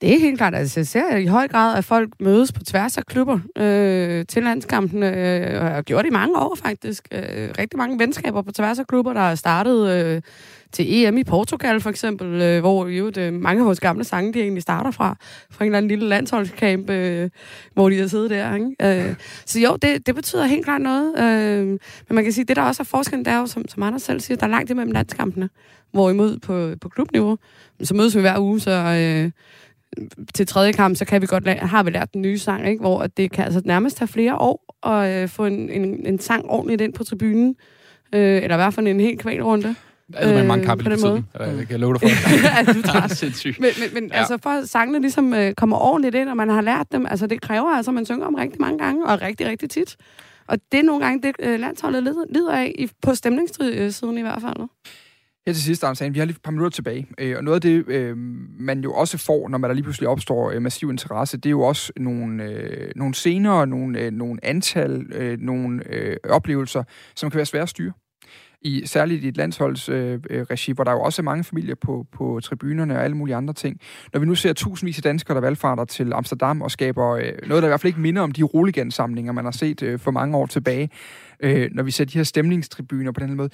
Det er helt klart. Altså, jeg ser i høj grad, at folk mødes på tværs af klubber øh, til landskampene, øh, og har gjort det i mange år faktisk. Øh, rigtig mange venskaber på tværs af klubber, der er startet øh, til EM i Portugal for eksempel, øh, hvor jo det, øh, mange af vores gamle sange, de egentlig starter fra, fra en eller anden lille landsholdskamp, øh, hvor de har siddet der. Ikke? Øh, så jo, det, det betyder helt klart noget. Øh, men man kan sige, det der også er forskellen, det er jo, som, som Anders selv siger, der er langt imellem landskampene. Hvorimod på, på klubniveau, så mødes vi hver uge, så... Øh, til tredje kamp, så kan vi godt har vi lært den nye sang, ikke? hvor det kan altså nærmest tage flere år at øh, få en, en, en sang ordentligt ind på tribunen. Øh, eller i hvert fald en helt kvalrunde. Altså, man mange kampe på den måde. Jeg kan love dig for. *laughs* ja, du. *laughs* Sindssygt. Men, men, men ja. altså, for at sangene ligesom øh, kommer ordentligt ind, og man har lært dem, altså det kræver altså, at man synger om rigtig mange gange, og rigtig, rigtig tit. Og det er nogle gange det, øh, landsholdet lider, lider af, i, på stemningssiden i hvert fald. Her til sidst, Anders vi har lige et par minutter tilbage. Øh, og noget af det, øh, man jo også får, når man der lige pludselig opstår øh, massiv interesse, det er jo også nogle, øh, nogle scener, nogle, øh, nogle antal, øh, nogle øh, oplevelser, som kan være svære at styre. I, særligt i et landsholdsregi, øh, øh hvor der jo også er mange familier på, på tribunerne og alle mulige andre ting. Når vi nu ser tusindvis af danskere, der valgfarter til Amsterdam og skaber øh, noget, der i hvert fald ikke minder om de roligansamlinger, man har set øh, for mange år tilbage, øh, når vi ser de her stemningstribuner på den måde.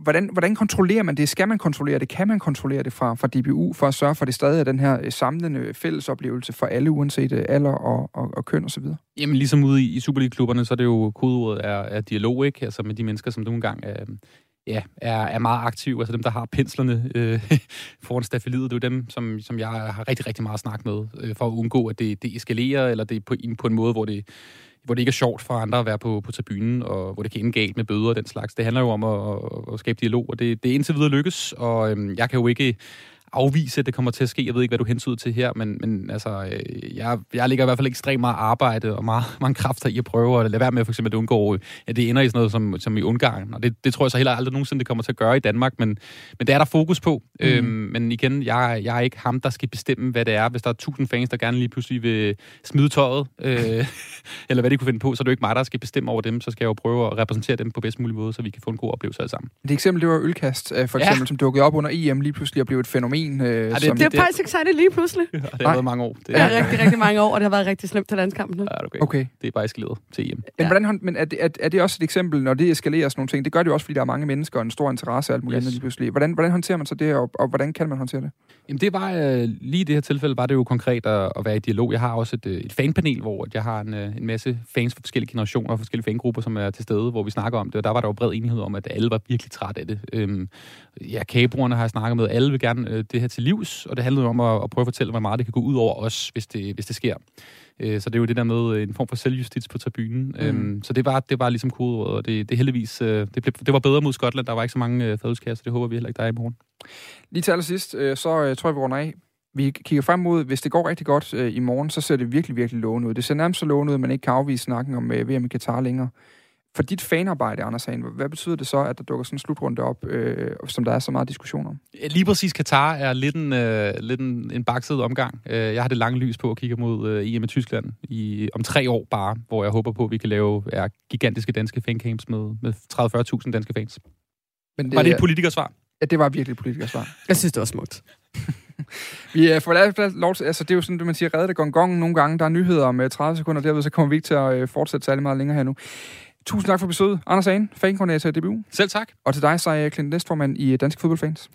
Hvordan, hvordan kontrollerer man det? Skal man kontrollere det? Kan man kontrollere det fra, fra DBU for at sørge for, at det stadig er den her øh, samlende øh, fællesoplevelse for alle, uanset øh, alder og, og, og køn osv.? Jamen ligesom ude i, i Superliga-klubberne, så er det jo kodeordet er, er dialog, ikke? Altså med de mennesker, som nogle gange er, ja, er, er meget aktive. Altså dem, der har penslerne øh, *laughs* foran stafeliet, det er jo dem, som, som jeg har rigtig, rigtig meget snak med, øh, for at undgå, at det, det eskalerer, eller det er på, på en måde, hvor det hvor det ikke er sjovt for andre at være på, på tribunen, og hvor det kan ende galt med bøder og den slags. Det handler jo om at, at, skabe dialog, og det, det er indtil videre lykkes, og øhm, jeg kan jo ikke afvise, at det kommer til at ske. Jeg ved ikke, hvad du hensyder til her, men, men altså, øh, jeg, jeg ligger i hvert fald ekstremt meget arbejde og meget, *laughs* mange kræfter i at prøve at lade være med for eksempel at undgå, at det ender i sådan noget som, som i Ungarn. Og det, det tror jeg så heller aldrig nogensinde, det kommer til at gøre i Danmark, men, men det er der fokus på. Mm. Øhm, men igen, jeg, jeg er ikke ham, der skal bestemme, hvad det er. Hvis der er tusind fans, der gerne lige pludselig vil smide tøjet, øh, *laughs* eller hvad de kunne finde på, så er det jo ikke mig, der skal bestemme over dem. Så skal jeg jo prøve at repræsentere dem på bedst mulig måde, så vi kan få en god oplevelse alle sammen. Det eksempel, det var ølkast, øh, for eksempel, ja. som dukkede op under EM lige pludselig og blev et fænomen fænomen. Øh, ja, det, som, det er faktisk ikke særligt lige pludselig. Ja, det har været mange år. Det er ja, rigtig, rigtig mange år, og det har været rigtig slemt til landskampen nu. Ja, okay. okay. Det er bare eskaleret til EM. Men, ja. hvordan, men er, det, er, er, det også et eksempel, når det eskalerer sådan nogle ting? Det gør det jo også, fordi der er mange mennesker og en stor interesse og alt muligt yes. andet lige pludselig. Hvordan, hvordan håndterer man så det, og, og hvordan kan man håndtere det? Jamen det var, øh, lige i det her tilfælde var det jo konkret at, at være i dialog. Jeg har også et, øh, et fanpanel, hvor jeg har en, øh, en masse fans fra forskellige generationer og forskellige fangrupper, som er til stede, hvor vi snakker om det, og der var der jo bred enighed om, at alle var virkelig træt af det. Øhm, ja, kagebrugerne har jeg snakket med, alle vil gerne øh, det her til livs, og det handlede om at, at prøve at fortælle, hvor meget det kan gå ud over os, hvis det, hvis det sker. Øh, så det er jo det der med øh, en form for selvjustits på tribunen. Mm. Øhm, så det var, det var ligesom kodeordet, og det, det heldigvis, øh, det, blev, det var bedre mod Skotland. Der var ikke så mange øh, fadølskasser, det håber vi heller ikke, der er i morgen. Lige til allersidst, øh, så øh, tror jeg, vi runder af. Vi kigger frem mod, hvis det går rigtig godt øh, i morgen, så ser det virkelig, virkelig lovende ud. Det ser nærmest så lovende ud, at man ikke kan afvise snakken om øh, VM i Katar længere. For dit fanarbejde, Anders Hagen, hvad betyder det så, at der dukker sådan en slutrunde op, øh, som der er så meget diskussion om? Lige præcis Katar er lidt en, øh, lidt en, en bakset omgang. Øh, jeg har det lange lys på at kigge mod øh, EM i Tyskland i, om tre år bare, hvor jeg håber på, at vi kan lave ja, gigantiske danske fancamps med, med 30-40.000 danske fans. Men det, var det et politikersvar? Ja, det var virkelig et politikersvar. Jeg synes, det var smukt. *laughs* vi får lavet lov til, altså det er jo sådan, at man siger, redde det gong gong nogle gange. Der er nyheder om 30 sekunder, derved så kommer vi ikke til at fortsætte særlig meget længere her nu. Tusind tak for besøget. Anders Hagen, fankoordinator i DBU. Selv tak. Og til dig, så er jeg Clint Næstformand i Danske Fodboldfans.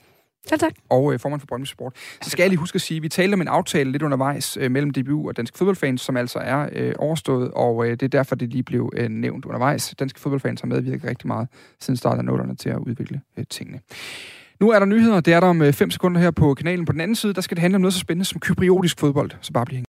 Ja, tak. Og øh, formand for Brøndby Sport. Så skal jeg lige huske at sige, at vi talte om en aftale lidt undervejs øh, mellem DBU og Danske Fodboldfans, som altså er øh, overstået, og øh, det er derfor, det lige blev øh, nævnt undervejs. Danske Fodboldfans har medvirket rigtig meget siden starten af nullerne til at udvikle øh, tingene. Nu er der nyheder. Det er der om 5 øh, sekunder her på kanalen. På den anden side, der skal det handle om noget så spændende som kypriotisk fodbold. Så bare bliv